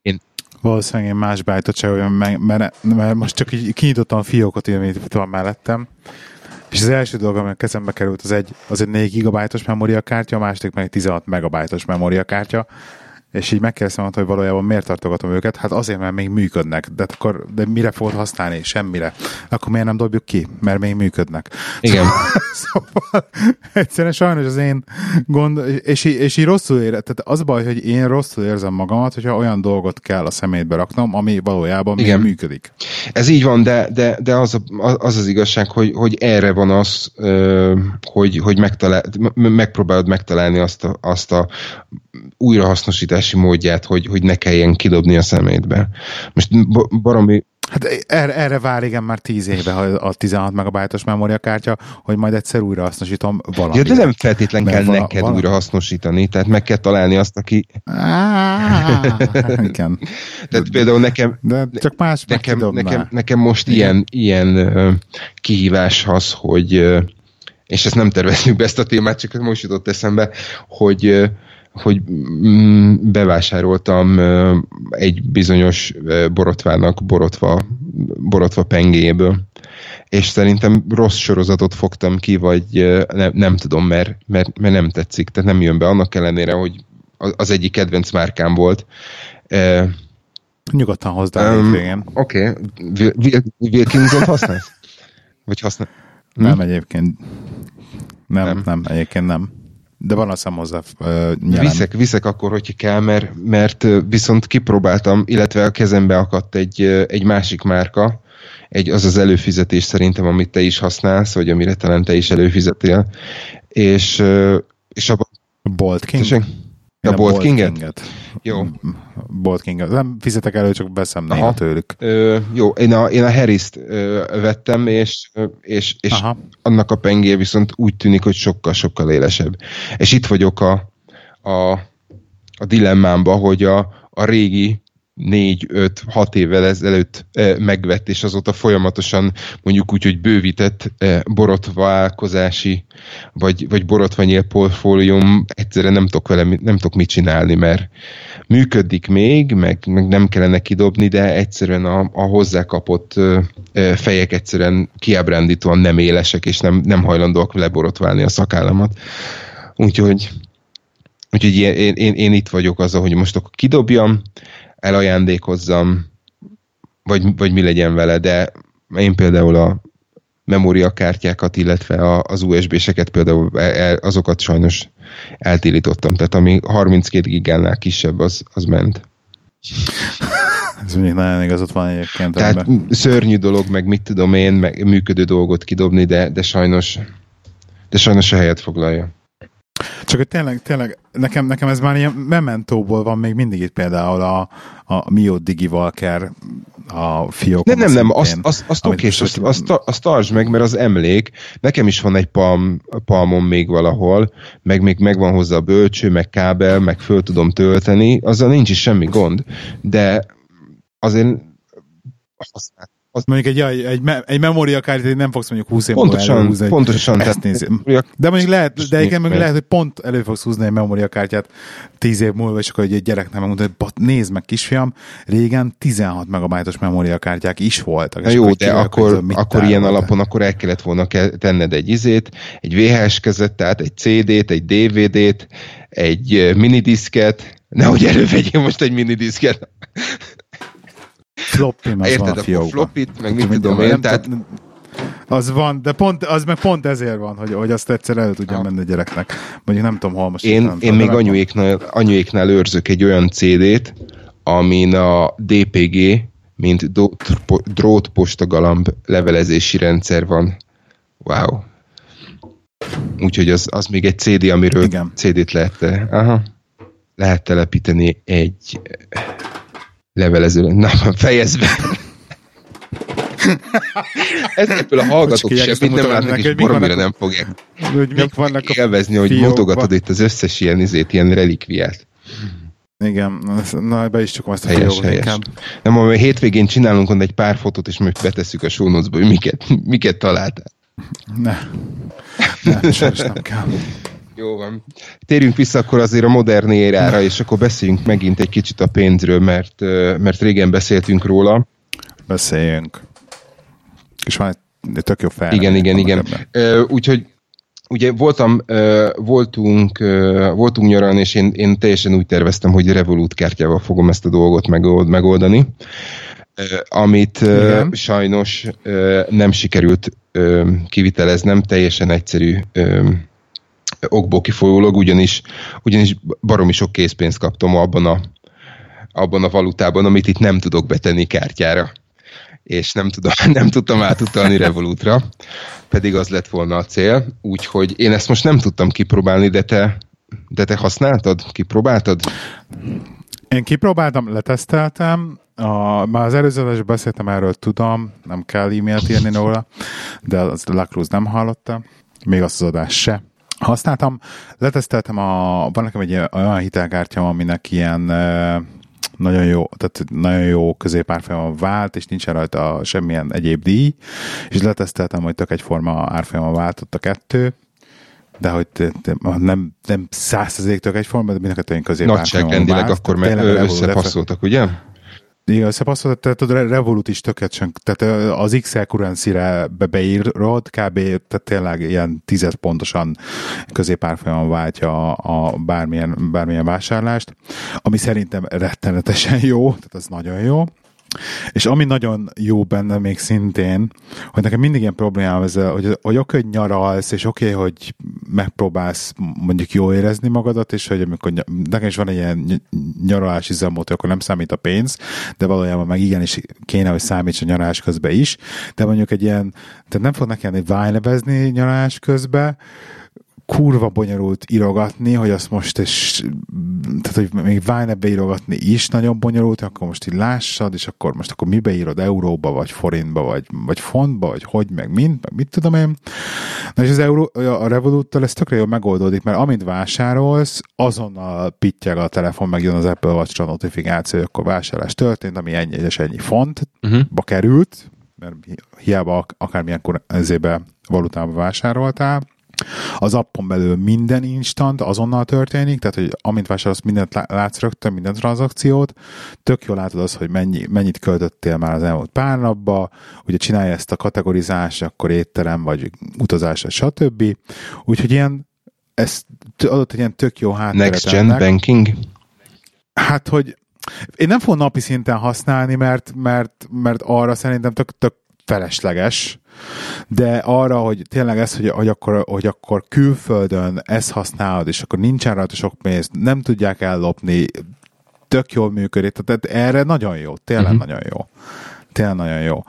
Én... Valószínűleg én más beállítottságban, mert, mert, mert, most csak így kinyitottam a fiókot, amit van mellettem, és az első dolog, ami a kezembe került, az egy, az egy 4 gigabájtos memóriakártya, a második meg egy 16 megabájtos memóriakártya, és így megkérdeztem hogy valójában miért tartogatom őket, hát azért, mert még működnek, de, akkor, de mire fogod használni? Semmire. Akkor miért nem dobjuk ki? Mert még működnek. Igen. Szóval, egyszerűen sajnos az én gond, és, és így rosszul ére, tehát az baj, hogy én rosszul érzem magamat, hogyha olyan dolgot kell a szemétbe raknom, ami valójában Igen. még működik. Ez így van, de, de, de az, a, az az igazság, hogy, hogy erre van az, hogy, hogy megtalál, megpróbálod megtalálni azt a, azt a újrahasznosítási módját, hogy, hogy ne kelljen kidobni a szemétbe. Most baromi Hát erre, erre vár igen már 10 éve a 16 megabájtos memóriakártya, hogy majd egyszer újra hasznosítom valamit. Ja, de nem feltétlen kell vala, neked vala... újra hasznosítani, tehát meg kell találni azt, aki... igen. tehát például nekem... De csak más nekem, nekem, nekem most igen. ilyen, ilyen kihívás az, hogy és ezt nem tervezünk be ezt a témát, csak most jutott eszembe, hogy hogy mm, bevásároltam egy bizonyos borotvának borotva, borotva pengéből, és szerintem rossz sorozatot fogtam ki, vagy nem, nem tudom, mert, mert, mert nem tetszik, tehát nem jön be, annak ellenére, hogy az egyik kedvenc márkám volt. Nyugodtan hozd el um, Oké, okay. Wilkinson használsz? Vagy használ? Hm? Nem egyébként. Nem, nem, nem, egyébként nem. De van a hozzá uh, Viszek, viszek akkor, hogyha kell, mert, mert viszont kipróbáltam, illetve a kezembe akadt egy, egy másik márka, egy, az az előfizetés szerintem, amit te is használsz, vagy amire talán te is előfizetél, és, és abban... Bolt King? Tessék? A Bolt, Bolt Kinget? Kinget? Jó. Bolt Kinget. Nem fizetek elő, csak veszem néha tőlük. Ö, jó, én a, én a Harris-t ö, vettem, és, és, és annak a pengé viszont úgy tűnik, hogy sokkal-sokkal élesebb. És itt vagyok a, a, a dilemmámba, hogy a, a régi négy, öt, hat évvel ezelőtt e, megvett, és azóta folyamatosan mondjuk úgy, hogy bővített e, borotválkozási, vagy, vagy borotvanyél portfólium, egyszerűen nem tudok vele nem tudok mit csinálni, mert működik még, meg, meg nem kellene kidobni, de egyszerűen a, a hozzákapott e, fejek egyszerűen kiábrándítóan nem élesek, és nem, nem hajlandóak leborotválni a szakállamat. Úgyhogy Úgyhogy én, én, én itt vagyok azzal, hogy most akkor kidobjam, elajándékozzam, vagy, vagy mi legyen vele, de én például a memóriakártyákat, illetve a, az USB-seket például el, azokat sajnos eltilítottam, tehát ami 32 gigánál kisebb, az, az ment. Ez mindig nagyon igazat van egyébként. Tehát ebben. szörnyű dolog, meg mit tudom én, meg működő dolgot kidobni, de, de sajnos de sajnos a helyet foglalja. Csak hogy tényleg, tényleg nekem, nekem ez már ilyen mementóból van még mindig itt például a, a Mio Walker a fiók. Nem, nem, nem, azt, azt, azt oké, és azt, azt, azt tartsd meg, mert az emlék. Nekem is van egy palm, palmon még valahol, meg még megvan hozzá a bölcső, meg kábel, meg föl tudom tölteni, azzal nincs is semmi gond, de azért az mondjuk egy, egy, egy memóriakártyát nem fogsz mondjuk 20 év pontosan, múlva előhúzni. Pontosan, ezt nézi. De mondjuk lehet, de igen, mondjuk lehet, hogy pont elő fogsz húzni egy memóriakártyát 10 év múlva, és akkor egy gyereknek megmondod, hogy nézd meg kisfiam, régen 16 megabájtos memóriakártyák is voltak. Na jó, de akkor, akkor ilyen alapon akkor el kellett volna tenned egy izét, egy VHS kezettet, egy CD-t, egy DVD-t, egy minidiszket, nehogy elővegyél most egy minidiszket. Floppy meg Érted, van a fiókban. floppit, meg mit tudom én, tehát... Az van, de pont, az meg pont ezért van, hogy, hogy azt egyszer elő tudjam ha. menni a gyereknek. Mondjuk nem tudom, hol most. Én, nem én még anyuéknál, anyuéknál őrzök egy olyan CD-t, amin a DPG, mint drótpostagalamb levelezési rendszer van. Wow. Úgyhogy az, az még egy CD, amiről Igen. CD-t lehet, aha, lehet telepíteni egy levelező. Na, fejezd be! ebből a hallgatók semmit nem látnak, és baromira nem fogják. Hogy mik vannak a élvezni, hogy mutogatod itt az összes ilyen, izét, ilyen relikviát. Igen, na be is csak azt a helyes, helyes. Nem, a hétvégén csinálunk onnan egy pár fotót, és most betesszük a sónocba, hogy miket, miket találtál. Ne. Ne, sajnos nem kell. Jó van. Térjünk vissza akkor azért a modern érára, és akkor beszéljünk megint egy kicsit a pénzről, mert, mert régen beszéltünk róla. Beszéljünk. És van egy tök jó fel. Igen, igen, igen. Úgyhogy ugye voltam, voltunk, voltunk nyaralni, és én, én teljesen úgy terveztem, hogy Revolut kártyával fogom ezt a dolgot megoldani, amit Igen. sajnos nem sikerült kiviteleznem, teljesen egyszerű okból kifolyólag, ugyanis, ugyanis baromi sok készpénzt kaptam abban a, abban a valutában, amit itt nem tudok betenni kártyára és nem, tudom, nem tudtam átutalni Revolutra, pedig az lett volna a cél, úgyhogy én ezt most nem tudtam kipróbálni, de te, de te használtad? Kipróbáltad? Én kipróbáltam, leteszteltem, a, már az előző beszéltem erről, tudom, nem kell e-mailt írni róla, de az Lacruz nem hallotta, még azt az adás se. Használtam, leteszteltem, a, van nekem egy olyan hitelkártyám, aminek ilyen nagyon jó, tehát nagyon jó középárfolyamon vált, és nincsen rajta semmilyen egyéb díj, és leteszteltem, hogy tök egyforma árfolyamon váltott a kettő, de hogy nem, nem százszerzéktől egyforma, de mind a kettőink középárfolyamon Nagyságrendileg akkor meg összepasszoltak, ugye? Igen, összepasszolt, tehát a Revolut is tökéletesen, tehát az XL currency-re be beírod, kb. tehát tényleg ilyen tized pontosan középárfolyamon váltja a, a bármilyen, bármilyen vásárlást, ami szerintem rettenetesen jó, tehát az nagyon jó. És ami nagyon jó benne még szintén, hogy nekem mindig ilyen problémám ez, hogy, hogy oké, hogy nyaralsz, és oké, hogy megpróbálsz mondjuk jól érezni magadat, és hogy amikor nekem is van egy ilyen nyaralási zemmót, akkor nem számít a pénz, de valójában meg igenis kéne, hogy számíts a nyaralás közben is, de mondjuk egy ilyen, tehát nem fog nekem egy vájnebezni nyaralás közben, kurva bonyolult írogatni, hogy azt most és, tehát hogy még Vine írogatni is nagyon bonyolult, akkor most így lássad, és akkor most akkor mibe írod, euróba, vagy forintba, vagy, vagy fontba, vagy hogy, meg mind, meg mit tudom én. Na és az Euro, a Revolut-tal ez tökre jól megoldódik, mert amint vásárolsz, azonnal pittyeg a telefon, meg jön az Apple watch notifikáció, hogy akkor vásárlás történt, ami ennyi és ennyi fontba uh-huh. került, mert hiába akármilyen ezébe valutába vásároltál, az appon belül minden instant, azonnal történik, tehát hogy amint vásárolsz, mindent látsz rögtön, minden tranzakciót, tök jól látod azt, hogy mennyi, mennyit költöttél már az elmúlt pár napba, ugye csinálja ezt a kategorizást, akkor étterem, vagy utazás, stb. Úgyhogy ilyen, ez adott egy ilyen tök jó hátteret. Next Gen ennek. Banking? Hát, hogy én nem fogom napi szinten használni, mert, mert, mert arra szerintem tök, tök felesleges, de arra, hogy tényleg ez, hogy, hogy, akkor, hogy akkor külföldön ezt használod, és akkor nincsen rajta sok pénz, nem tudják ellopni, tök jól működik, tehát erre nagyon jó, tényleg uh-huh. nagyon jó. Tényleg nagyon jó.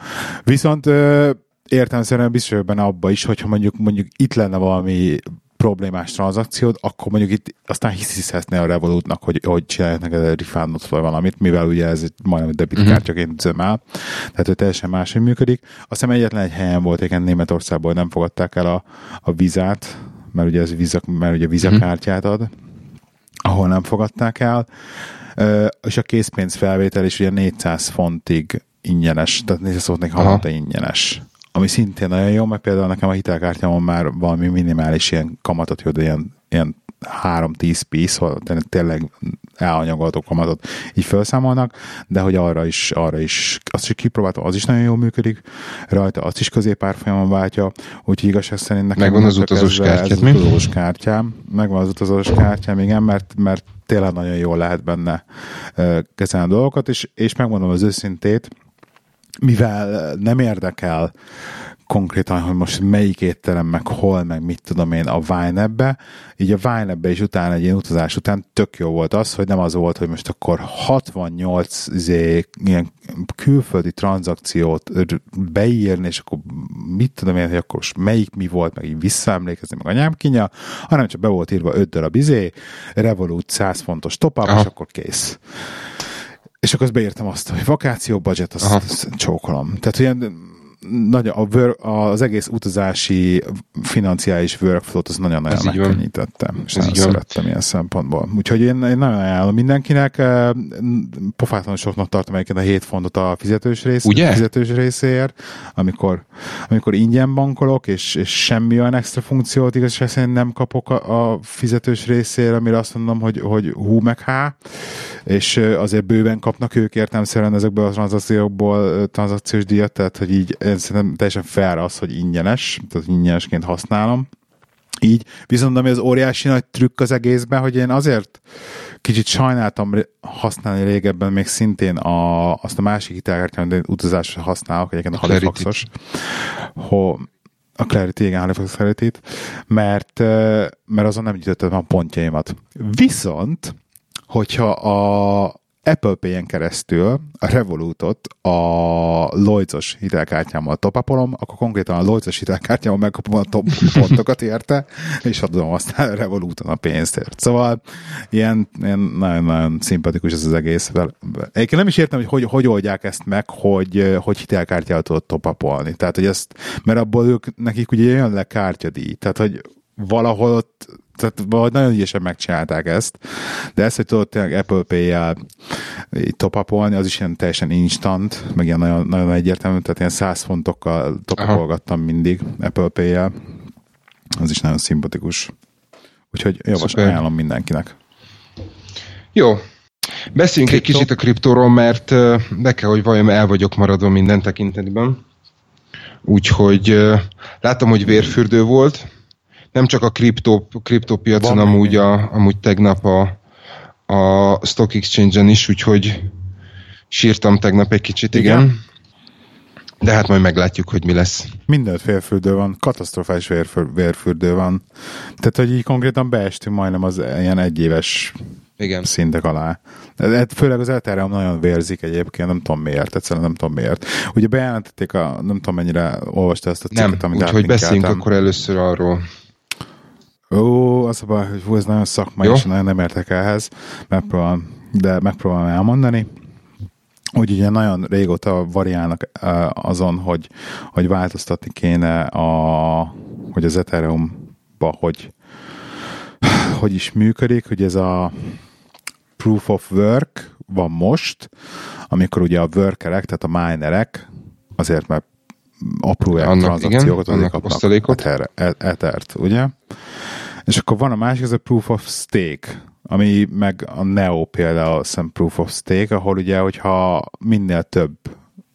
Viszont értelmszerűen biztos benne abba is, hogyha mondjuk, mondjuk itt lenne valami problémás tranzakciód, akkor mondjuk itt aztán hiszhiszhetné a Revolutnak, hogy, hogy csinálják neked egy refundot vagy valamit, mivel ugye ez egy majdnem debitkártyaként mhm. üzemel, tehát hogy teljesen máshogy működik. Azt hiszem egyetlen egy helyen volt, igen, Németországból nem fogadták el a, a vizát, mert ugye ez viza, mert ugye vizakártyát ad, ahol nem fogadták el, és a készpénz felvétel is ugye 400 fontig ingyenes, tehát 400 fontnig havonta ingyenes ami szintén nagyon jó, mert például nekem a hitelkártyámon már valami minimális ilyen kamatot de ilyen, ilyen 3-10 piece, tényleg elanyagolható kamatot így felszámolnak, de hogy arra is, arra is, azt is kipróbáltam, az is nagyon jól működik rajta, azt is középárfolyamon váltja, úgyhogy igazság szerint nekem megvan az utazós kártyát, mi? utazós kártyám, megvan az utazós kártyám, igen, mert, mert tényleg nagyon jól lehet benne kezelni a dolgokat, és, és megmondom az őszintét, mivel nem érdekel konkrétan, hogy most melyik étterem, meg hol, meg mit tudom én a Vine így a Vine is utána egy ilyen utazás után tök jó volt az, hogy nem az volt, hogy most akkor 68 izé, ilyen külföldi tranzakciót beírni, és akkor mit tudom én, hogy akkor most melyik mi volt, meg így visszaemlékezni, meg anyám kinya, hanem csak be volt írva 5 darab izé, Revolut 100 fontos top és akkor kész. És akkor azt beírtam azt, hogy vakáció budget, azt, azt csókolom. Tehát ilyen nagy, a work, az egész utazási financiális workflow-t az nagyon-nagyon megkönnyítette, és nagyon szerettem ilyen szempontból. Úgyhogy én, én nagyon ajánlom mindenkinek, pofátlanul soknak tartom egyébként a 7 fontot a fizetős, rész, Ugye? fizetős részéért, amikor, amikor ingyen bankolok, és, és semmi olyan extra funkciót igazság nem kapok a, a fizetős részére, amire azt mondom, hogy, hogy hú meg há, és azért bőven kapnak ők értelmszerűen ezekből a tranzakciókból tranzakciós díjat, tehát hogy így szerintem teljesen fair az, hogy ingyenes, tehát ingyenesként használom. Így, viszont ami az óriási nagy trükk az egészben, hogy én azért kicsit sajnáltam használni régebben még szintén a, azt a másik hitelkártyát, amit utazásra használok, egyébként a, a Halifaxos, ho, a Clarity, igen, Halifax clarity mert, mert azon nem gyűjtöttem a pontjaimat. Viszont, hogyha a Apple Pay-en keresztül a Revolutot a Lloyds-os hitelkártyámmal topapolom, akkor konkrétan a Lloyds-os hitelkártyámmal megkapom a top pontokat érte, és adom aztán a Revoluton a pénztért. Szóval ilyen, ilyen nagyon-nagyon szimpatikus ez az egész. Egyébként nem is értem, hogy hogy, hogy oldják ezt meg, hogy, hogy hitelkártyával tudod topapolni. Tehát, hogy ezt, mert abból ők, nekik ugye jön le kártyadíj. Tehát, hogy valahol ott tehát valahogy nagyon ügyesen megcsinálták ezt, de ezt, hogy tudod tényleg Apple Pay-jel topapolni, az is ilyen teljesen instant, meg ilyen nagyon, nagyon egyértelmű, tehát ilyen 100 fontokkal topapolgattam mindig Apple Pay-jel. Az is nagyon szimpatikus. Úgyhogy javaslom, ajánlom mindenkinek. Jó, Beszéljünk Kripto. egy kicsit a kriptóról, mert be kell, hogy vajon el vagyok maradva minden tekintetben. Úgyhogy láttam, hogy vérfürdő volt, nem csak a kriptó, kriptópiacon, Van amúgy, a, amúgy tegnap a, a Stock Exchange-en is, úgyhogy sírtam tegnap egy kicsit, igen. igen. De hát majd meglátjuk, hogy mi lesz. Minden vérfürdő van, katasztrofális vérfürdő van. Tehát, hogy így konkrétan beestünk majdnem az ilyen egyéves igen. szintek alá. De főleg az Ethereum nagyon vérzik egyébként, nem tudom miért, egyszerűen nem tudom miért. Ugye bejelentették a, nem tudom mennyire olvasta ezt a cikket, nem, amit úgyhogy beszéljünk akkor először arról. Ó, az a baj, hogy ez nagyon szakmai, Jó. és nagyon nem értek ehhez, megpróbálom, de megpróbálom elmondani. Úgy ugye nagyon régóta variálnak azon, hogy, hogy változtatni kéne a, hogy az Ethereum-ba, hogy hogy is működik, hogy ez a proof of work van most, amikor ugye a workerek, tehát a minerek, azért mert apró tranzakciókat, azért kapnak ether, ethert, ugye? És akkor van a másik, ez a Proof of Stake, ami meg a Neo például, azt Proof of Stake, ahol ugye, hogyha minél több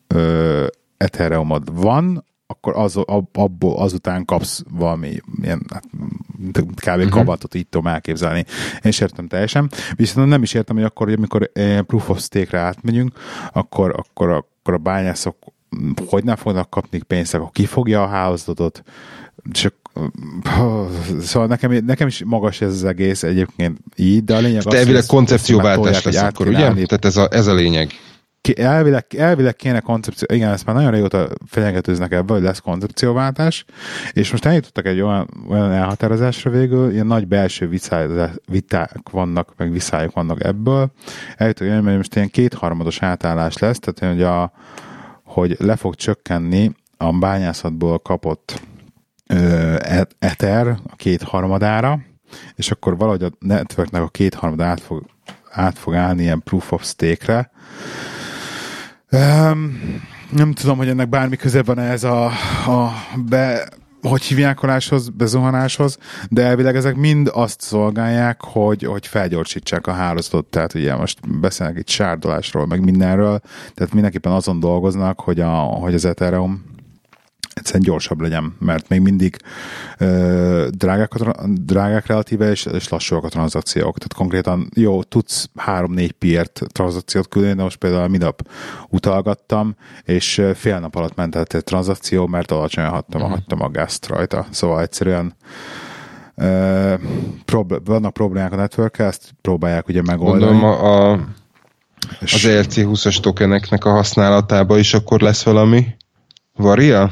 ö, Ethereumod van, akkor az, abból azután kapsz valami ilyen hát, kb. Uh-huh. kabatot, így tudom elképzelni. Én is értem teljesen. Viszont nem is értem, hogy akkor, hogy amikor proof of stake-re átmegyünk, akkor, akkor, akkor a bányászok hogy nem fognak kapni pénzt, akkor ki fogja a hálózatot, csak Szóval nekem, nekem is magas ez az egész egyébként így, de a lényeg de az, elvileg koncepcióváltás lesz akkor, ugye? Tehát ez a, ez a lényeg. Elvileg, elvileg kéne koncepció, igen, ezt már nagyon régóta fenyegetőznek ebben, hogy lesz koncepcióváltás, és most eljutottak egy olyan, olyan elhatározásra végül, ilyen nagy belső viták vannak, meg viszályok vannak ebből. Eljutottak, hogy most ilyen kétharmados átállás lesz, tehát hogy, a, hogy le fog csökkenni a bányászatból kapott Ether a két harmadára, és akkor valahogy a networknek a két harmad át fog, át fog állni ilyen proof of stake-re. Um, nem tudom, hogy ennek bármi köze van ez a, a be, hogy hívják bezuhanáshoz, de elvileg ezek mind azt szolgálják, hogy, hogy felgyorsítsák a hálózatot, tehát ugye most beszélnek itt sárdolásról, meg mindenről, tehát mindenképpen azon dolgoznak, hogy, a, hogy az Ethereum egyszerűen gyorsabb legyen, mert még mindig ö, drágák, a, drágák relatíve, és, és lassúak a tranzakciók. Tehát konkrétan jó, tudsz három-négy piért tranzakciót küldeni, de most például minap utalgattam, és fél nap alatt ment egy tranzakció, mert alacsonyan hattam, uh-huh. hattam a gázt rajta. Szóval egyszerűen ö, prob- vannak problémák a network ezt próbálják ugye megoldani. Gondolom a, a az ERC20-as tokeneknek a használatába is akkor lesz valami varia?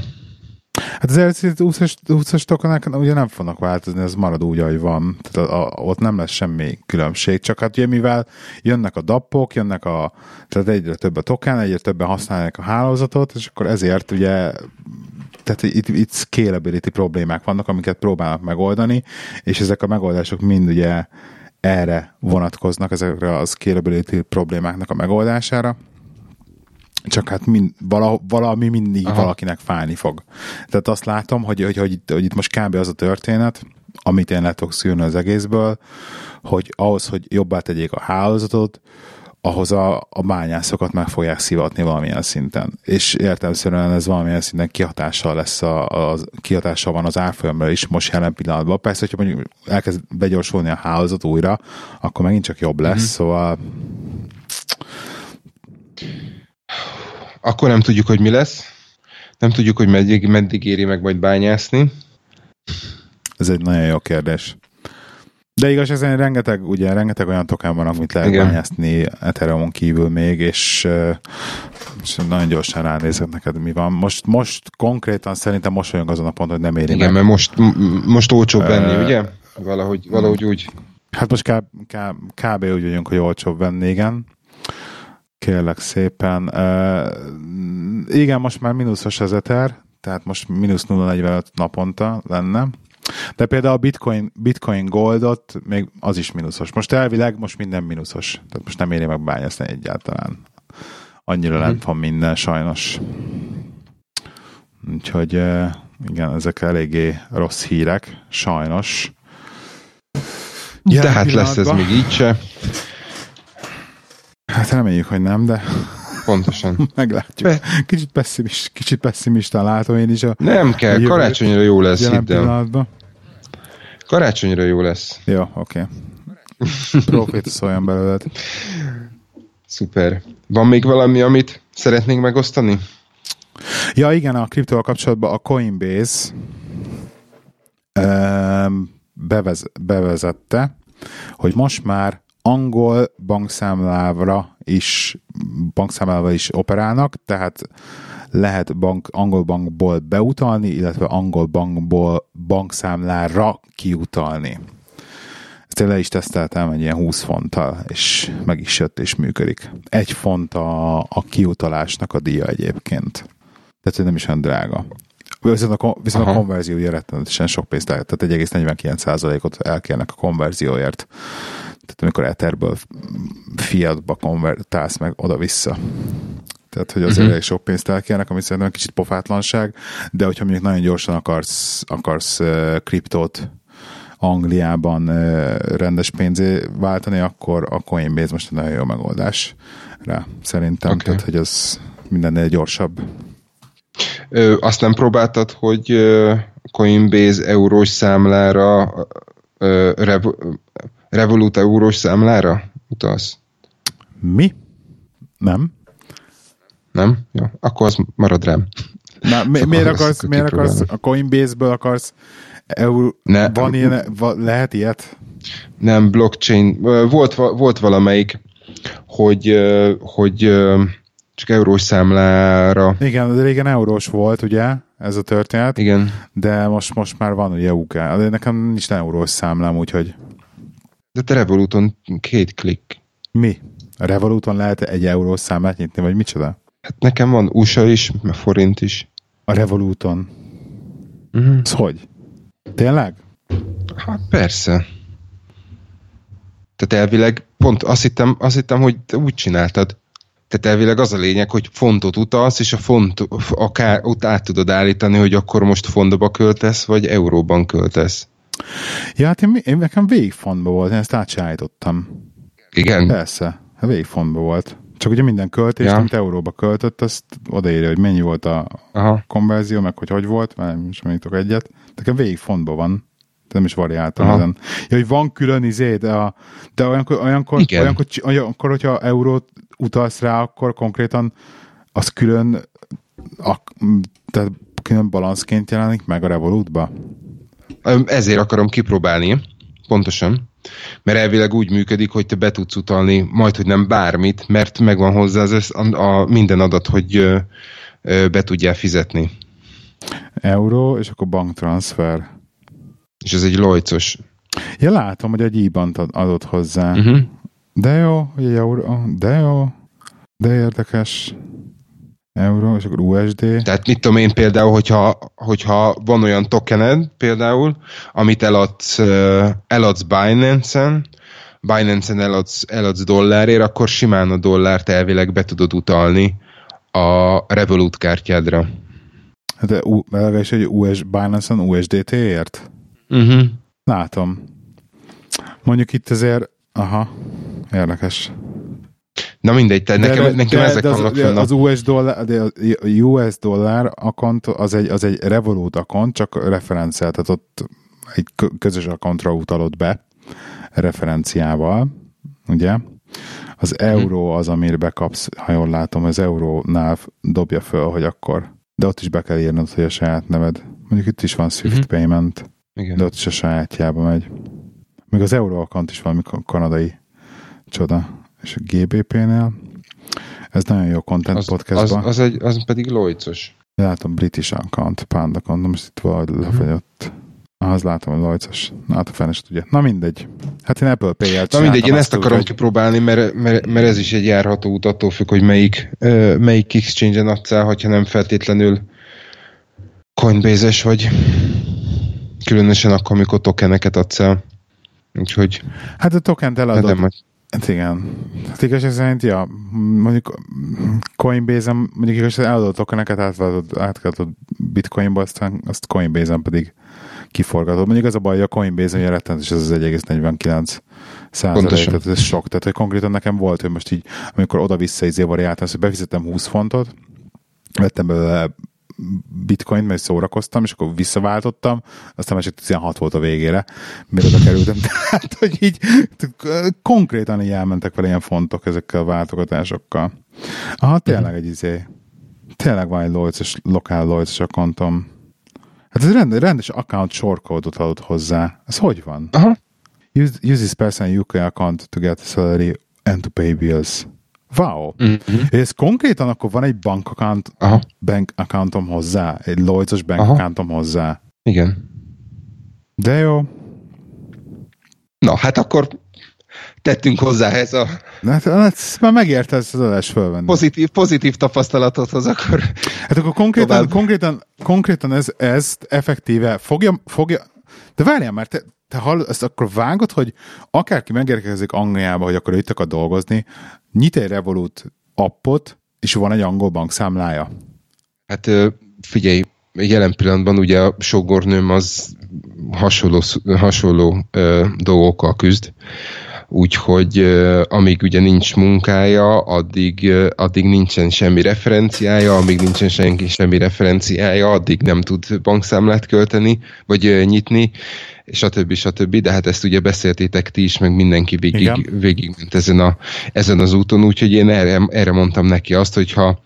Hát az LC20-as, 20-as tokenák ugye nem fognak változni, ez marad úgy, ahogy van. Tehát a, a, ott nem lesz semmi különbség, csak hát ugye mivel jönnek a dappok, jönnek a, tehát egyre több a token, egyre többen használják a hálózatot, és akkor ezért ugye tehát itt, itt scalability problémák vannak, amiket próbálnak megoldani, és ezek a megoldások mind ugye erre vonatkoznak, ezekre a scalability problémáknak a megoldására csak hát mind, vala, valami mindig Aha. valakinek fájni fog. Tehát azt látom, hogy, hogy, hogy, hogy itt most kb. az a történet, amit én le tudok szűrni az egészből, hogy ahhoz, hogy jobbá tegyék a hálózatot, ahhoz a, a bányászokat meg fogják szivatni valamilyen szinten. És értelmszerűen ez valamilyen szinten kihatással lesz, a, a, kihatással van az árfolyamra is most jelen pillanatban. Persze, hogyha mondjuk elkezd begyorsulni a hálózat újra, akkor megint csak jobb lesz, mm-hmm. szóval akkor nem tudjuk, hogy mi lesz. Nem tudjuk, hogy meddig, meddig éri meg majd bányászni. Ez egy nagyon jó kérdés. De igaz, ezen rengeteg, ugye, rengeteg olyan token van, amit lehet Igen. bányászni Ethereum kívül még, és, és nagyon gyorsan ránézek neked, mi van. Most, most konkrétan szerintem most vagyunk azon a ponton, hogy nem éri Igen, meg. mert most, most olcsóbb venni, uh, ugye? Valahogy, valahogy úgy. Hát most kb, kb, kb. úgy vagyunk, hogy olcsóbb venni, igen. Kérlek szépen. Uh, igen, most már mínuszos az Ether, tehát most mínusz 0,45 naponta lenne. De például a Bitcoin, Bitcoin Goldot még az is mínuszos. Most elvileg most minden mínuszos. Tehát most nem éri meg bányászni egyáltalán. Annyira lent van minden, sajnos. Úgyhogy igen, ezek eléggé rossz hírek, sajnos. Hát lesz ez még így se. Hát reméljük, hogy nem, de Pontosan. Meglátjuk. Be. Kicsit, pessimist, kicsit pessimistán látom én is a Nem kell, karácsonyra jó lesz, hidd el. Karácsonyra jó lesz. Jó, oké. Okay. Profit szóljon belőled. Szuper. Van még valami, amit szeretnénk megosztani? Ja, igen, a kriptóval kapcsolatban a Coinbase bevez, bevezette, hogy most már angol bankszámlávra is, bankszámlával is operálnak, tehát lehet bank, angol bankból beutalni, illetve angol bankból bankszámlára kiutalni. Ezt én le is teszteltem egy ilyen 20 fonttal, és meg is jött és működik. Egy font a, a kiutalásnak a díja egyébként. Tehát nem is olyan drága. Viszont a, viszont a konverziója rettenetesen sok pénzt, tehát 1,49%-ot elkérnek a konverzióért. Tehát amikor Etherből fiatba konvertálsz meg oda-vissza. Tehát, hogy azért uh-huh. sok pénzt elkérnek, ami szerintem kicsit pofátlanság, de hogyha mondjuk nagyon gyorsan akarsz, akarsz uh, kriptót Angliában uh, rendes pénzé váltani, akkor a Coinbase most nagyon jó megoldás rá, szerintem. Okay. Tehát, hogy az mindennél gyorsabb. Ö, azt nem próbáltad, hogy Coinbase eurós számlára ö, rev- Revolut eurós számlára utalsz? Mi? Nem. Nem? Jó, akkor az marad rám. Na, mi, miért akarsz, miért akarsz a Coinbase-ből akarsz euró, ne, van ilyen, va, lehet ilyet? Nem, blockchain. Volt, volt valamelyik, hogy, hogy csak eurós számlára. Igen, de régen eurós volt, ugye, ez a történet. Igen. De most, most már van ugye UK. De nekem nincs eurós számlám, úgyhogy... De te Revoluton két klik. Mi? A Revoluton lehet egy eurós számlát nyitni, vagy micsoda? Hát nekem van USA is, meg forint is. A Revoluton? Uh-huh. Ez hogy? Tényleg? Hát persze. Tehát elvileg pont azt hittem, azt hittem, hogy te úgy csináltad. Tehát elvileg az a lényeg, hogy fontot utalsz, és a font akár ott át tudod állítani, hogy akkor most fontba költesz, vagy euróban költesz. Ja, hát én, én nekem végigfontban volt, én ezt átsállítottam. Igen? Persze, hát végigfontban volt. Csak ugye minden költés, ja. amit euróba költött, azt odaírja, hogy mennyi volt a Aha. konverzió, meg hogy hogy volt, mert most mondjuk egyet. Nekem végig fontban van. De nem is variáltam Aha. ezen. Ja, hogy van külön izé, de, a, de olyankor, olyankor, olyankor, olyankor, hogyha eurót utalsz rá, akkor konkrétan az külön a, tehát külön balanszként jelenik meg a Revolutba? Ezért akarom kipróbálni, pontosan. Mert elvileg úgy működik, hogy te be tudsz utalni majd, hogy nem bármit, mert megvan hozzá az a, a minden adat, hogy ö, ö, be tudjál fizetni. Euró, és akkor banktranszfer. És ez egy lojcos. Ja, látom, hogy egy IBAN adott hozzá. Uh-huh. De jó, hogy egy euró, de jó, de érdekes. Euró, és akkor USD. Tehát mit tudom én például, hogyha, hogyha van olyan tokened például, amit eladsz, eladsz Binance-en, Binance-en eladsz, eladsz dollárért, akkor simán a dollárt elvileg be tudod utalni a Revolut kártyádra. Hát de legalábbis egy US, Binance-en USDT-ért? Uh-huh. Látom. Mondjuk itt azért, aha, érdekes. Na mindegy, tehát nekem, de, nekem de, ezek de vannak az, az US dollár, de a US dollár akont az egy, az egy Revolut akont, csak referenciál, tehát ott egy közös akontra utalod be referenciával, ugye? Az mhm. euró az, amire bekapsz, ha jól látom, az eurónál dobja föl, hogy akkor, de ott is be kell írnod, hogy a saját neved. Mondjuk itt is van Swift uh-huh. payment, Igen. de ott is a sajátjába megy. Még az euró akant is valami kanadai csoda és a GBP-nél. Ez nagyon jó content az, podcastban. Az, az, egy, az pedig lojcos. Látom British account, Panda account, most itt valahogy uh-huh. lefagyott. Az látom, hogy lojcos. Na, hát a fene tudja. Na mindegy. Hát én Apple Pay-jel Na mindegy, én ezt akarom hogy... kipróbálni, mert, mert, mert, ez is egy járható út, attól függ, hogy melyik, melyik exchange-en adsz el, hogyha nem feltétlenül Coinbase-es vagy. Különösen akkor, amikor tokeneket adsz el. Úgyhogy... Hát a tokent eladod. Hát Hát igen. Hát igazság szerint, ja, mondjuk Coinbase-en, mondjuk igazság eladott tokeneket átadod, átadod bitcoinba, aztán azt Coinbase-en pedig kiforgatod. Mondjuk az a baj, hogy a Coinbase-en ugye és ez az 1,49 százalék, tehát ez sok. Tehát hogy konkrétan nekem volt, hogy most így, amikor oda-vissza izé variáltam, hogy befizettem 20 fontot, vettem belőle bitcoin, mert szórakoztam, és akkor visszaváltottam, aztán már csak 16 volt a végére, mire oda kerültem. Tehát, hogy így konkrétan így elmentek vele ilyen fontok ezekkel a váltogatásokkal. Aha, tényleg egy izé. Tényleg van egy Lloyds, lokál Lloyds akkontom. Hát ez rend, rendes account shortcode-ot adott hozzá. Ez hogy van? Aha. Use, use this person UK account to get salary and to pay bills. Wow. Mm-hmm. És konkrétan akkor van egy bank, account, Aha. bank accountom hozzá, egy Lloyds-os bank Aha. accountom hozzá. Igen. De jó. Na, hát akkor tettünk hozzá ez a... Hát, hát már megérte ezt az adás fölvenni. Pozitív, pozitív tapasztalatot hoz, akkor... Hát akkor konkrétan, konkrétan, konkrétan ez, ez effektíve fogja, fogja de várjál már, te, te hall, ezt akkor vágod, hogy akárki megérkezik Angliába, hogy akkor itt akar dolgozni, nyit egy Revolut appot, és van egy angol bankszámlája. Hát figyelj, jelen pillanatban ugye a sogornőm az hasonló, hasonló ö, dolgokkal küzd, úgyhogy amíg ugye nincs munkája, addig, addig nincsen semmi referenciája, amíg nincsen senki semmi referenciája, addig nem tud bankszámlát költeni, vagy nyitni, stb. stb. De hát ezt ugye beszéltétek ti is, meg mindenki végig, végig ment ezen, a, ezen az úton, úgyhogy én erre, erre mondtam neki azt, hogyha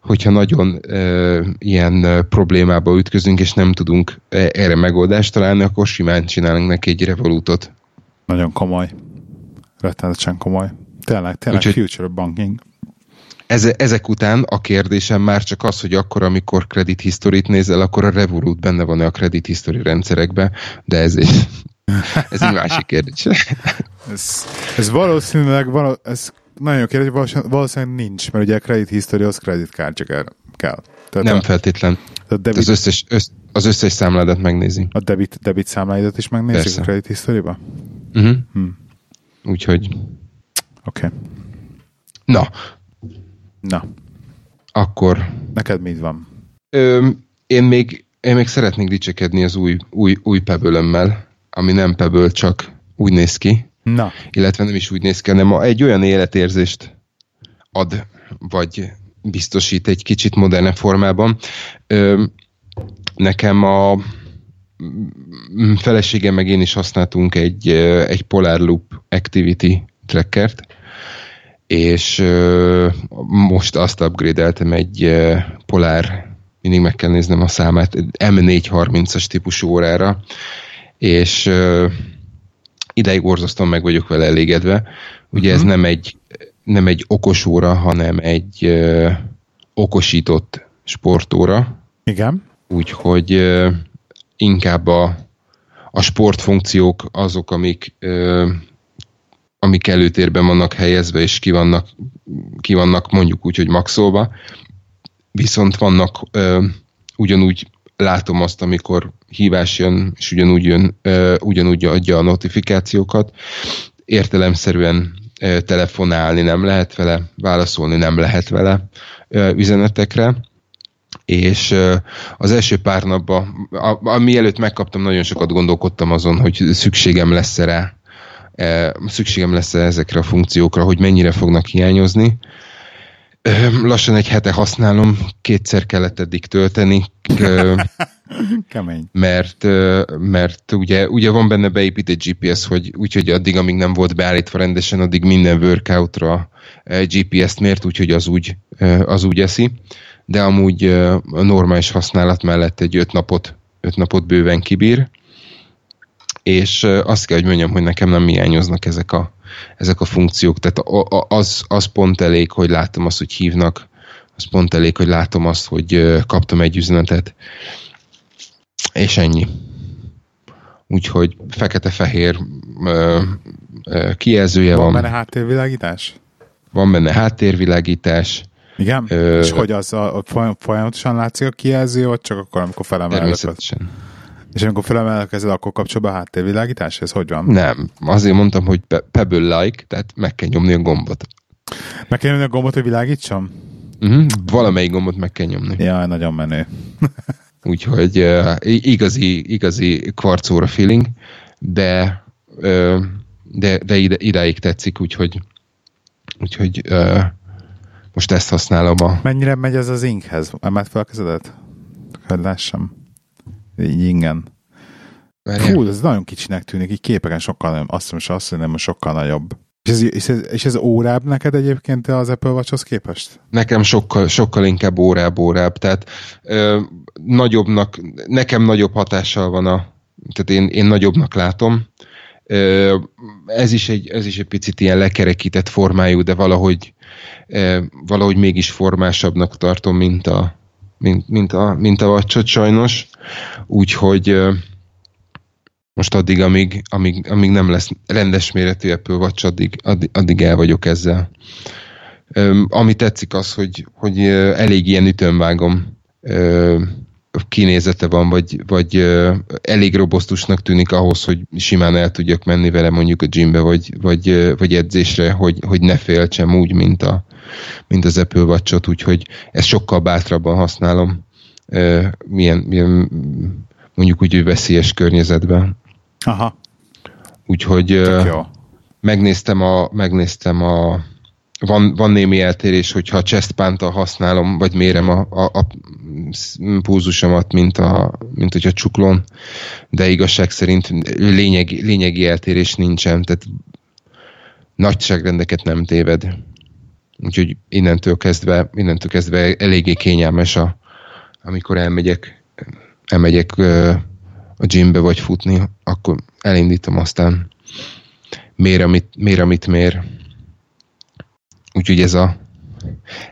hogyha nagyon e, ilyen problémába ütközünk, és nem tudunk erre megoldást találni, akkor simán csinálunk neki egy revolútot. Nagyon komoly. Rettenetesen komoly. Tényleg, tényleg Úgyhogy, future banking. Eze, ezek után a kérdésem már csak az, hogy akkor, amikor credit history nézel, akkor a Revolut benne van-e a credit history rendszerekben, de ez egy, ez egy másik kérdés. ez, ez valószínűleg, való, ez nagyon jó kérdés, valószínűleg nincs, mert ugye a credit history az credit card csak kell. Tehát Nem a, feltétlen. A debit, az, összes, össz, az összes számládat megnézi. A debit, debit számládat is megnézik Persze. a credit history-ba? Uh-huh. Hmm. Úgyhogy... Oké. Okay. Na, Na. Akkor... Neked mit van? Ö, én, még, én még szeretnék dicsekedni az új, új, új pebble ami nem pebble, csak úgy néz ki. Na. Illetve nem is úgy néz ki, hanem egy olyan életérzést ad, vagy biztosít egy kicsit modernebb formában. Ö, nekem a feleségem meg én is használtunk egy, egy Polar Loop Activity trackert, és most azt upgrade-eltem egy uh, Polar, mindig meg kell néznem a számát, M430-as típusú órára, és ideig borzasztóan meg vagyok vele elégedve. Ugye uh-huh. ez mhm. nem egy, nem egy okos óra, hanem egy okosított sportóra. Igen. úgyhogy inkább a, a sportfunkciók azok, amik, amik előtérben vannak helyezve, és ki vannak, ki vannak mondjuk úgy, hogy maxolva, viszont vannak ugyanúgy látom azt, amikor hívás jön, és ugyanúgy, jön, ugyanúgy adja a notifikációkat. Értelemszerűen telefonálni nem lehet vele, válaszolni nem lehet vele üzenetekre, és az első pár napban, mielőtt megkaptam, nagyon sokat gondolkodtam azon, hogy szükségem lesz rá, szükségem lesz ezekre a funkciókra, hogy mennyire fognak hiányozni. Lassan egy hete használom, kétszer kellett eddig tölteni. Kemény. Mert, mert ugye, ugye van benne beépített GPS, hogy úgyhogy addig, amíg nem volt beállítva rendesen, addig minden workoutra GPS-t mért, úgyhogy az úgy, az úgy eszi. De amúgy a normális használat mellett egy öt napot, öt napot bőven kibír. És azt kell, hogy mondjam, hogy nekem nem hiányoznak ezek a, ezek a funkciók. Tehát az, az pont elég, hogy látom azt, hogy hívnak, az pont elég, hogy látom azt, hogy kaptam egy üzenetet, és ennyi. Úgyhogy fekete-fehér kijelzője van. Van benne háttérvilágítás? Van benne háttérvilágítás. Igen? Ö, és hogy az a, a, folyamatosan látszik a kijelző, vagy csak akkor, amikor felemeled? Természetesen. És amikor felemelkezed, akkor kapcsolba a háttérvilágítás? Ez hogy van? Nem. Azért mondtam, hogy Pebble-like, tehát meg kell nyomni a gombot. Meg kell nyomni a gombot, hogy világítsam? Uh-huh. Valamelyik gombot meg kell nyomni. Jaj, nagyon menő. Úgyhogy uh, igazi, igazi kvarcóra feeling, de, uh, de, de ide, idáig tetszik, úgyhogy, úgyhogy uh, most ezt használom a... Mennyire megy ez az inkhez? Emelt fel a kezedet? Hogy lássam. Így ingen. Fú, ez nagyon kicsinek tűnik, így képeken sokkal nagyobb. Azt hiszem, azt hiszem, sokkal nagyobb. És ez, és, ez, és ez órább neked egyébként az Apple Watchhoz képest? Nekem sokkal, sokkal inkább órább, órább. Tehát ö, nagyobbnak, nekem nagyobb hatással van a, tehát én, én nagyobbnak látom. Ö, ez, is egy, ez is egy picit ilyen lekerekített formájú, de valahogy, valahogy mégis formásabbnak tartom, mint a, mint, mint a, mint a vacsot sajnos. Úgyhogy most addig, amíg, amíg, amíg nem lesz rendes méretű Apple Watch, addig, addig, addig el vagyok ezzel. Ami tetszik az, hogy, hogy elég ilyen ütömvágom kinézete van, vagy, vagy elég robosztusnak tűnik ahhoz, hogy simán el tudjak menni vele mondjuk a gymbe, vagy, vagy, vagy edzésre, hogy, hogy ne féltsem úgy, mint, a, mint az Apple Watch-ot, úgyhogy ezt sokkal bátrabban használom, milyen, milyen mondjuk úgy, hogy veszélyes környezetben. Aha. Úgyhogy megnéztem a, megnéztem a van, van némi eltérés, hogyha a chestpántal használom, vagy mérem a, a, a púzusomat, mint, a, mint hogyha csuklón, de igazság szerint lényeg, lényegi eltérés nincsen, tehát nagyságrendeket nem téved. Úgyhogy innentől kezdve, innentől kezdve eléggé kényelmes, a, amikor elmegyek, elmegyek a gymbe vagy futni, akkor elindítom, aztán mér, amit, mér, amit mér. Úgyhogy ez a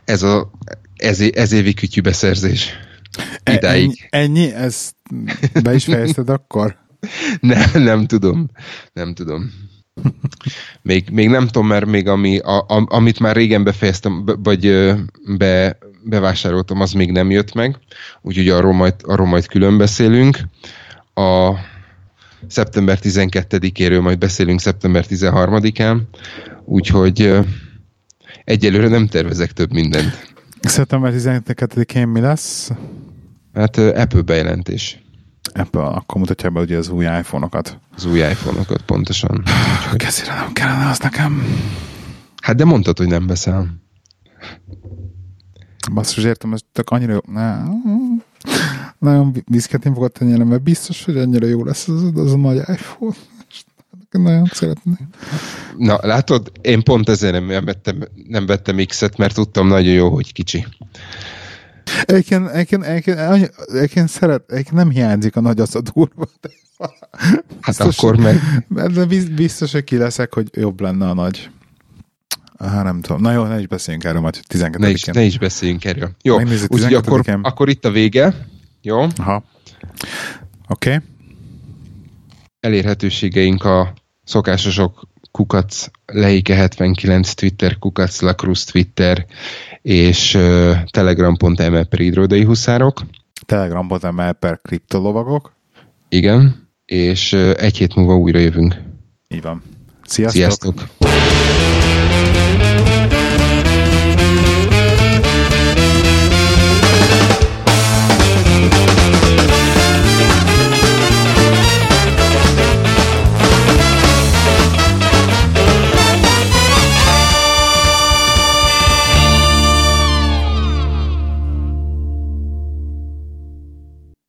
ez a ez, ez évi kütyű beszerzés. E- Idáig. Ennyi? ennyi? Ezt be is fejezted akkor? nem, nem tudom. Nem tudom. Még, még nem tudom, mert még ami, a, a, amit már régen befejeztem, vagy be, bevásároltam, az még nem jött meg, úgyhogy arról majd, arról majd külön beszélünk a szeptember 12-éről majd beszélünk szeptember 13-án, úgyhogy egyelőre nem tervezek több mindent. Szeptember 12-én mi lesz? Hát Apple bejelentés. Apple, akkor mutatja be ugye az új iPhone-okat. Az új iPhone-okat, pontosan. Kezére nem kellene az nekem. Hát de mondtad, hogy nem beszél. Basszus, értem, ez tök annyira jó. Nagyon viszketén fogod tenni, mert biztos, hogy annyira jó lesz az, az a nagy iPhone. Nagyon szeretném. Na, látod, én pont ezért nem vettem, nem vettem X-et, mert tudtam nagyon jó, hogy kicsi. Egyébként, egyébként, egyébként, egyébként, szeret, egyébként nem hiányzik a nagy az a durva. Hát akkor meg... De biztos, hogy ki leszek, hogy jobb lenne a nagy. Hát nem tudom. Na jó, ne is beszéljünk erről majd 12 Ne is, ne is beszéljünk erről. Jó, úgyhogy akkor, akkor itt a vége. Jó? Aha. Oké. Okay. Elérhetőségeink a szokásosok kukac leike 79 Twitter, kukac lacruz Twitter, és uh, telegram.me per hidrodai huszárok. Telegram.me per kriptolovagok. Igen, és uh, egy hét múlva újra jövünk. Így van. Sziasztok! Sziasztok.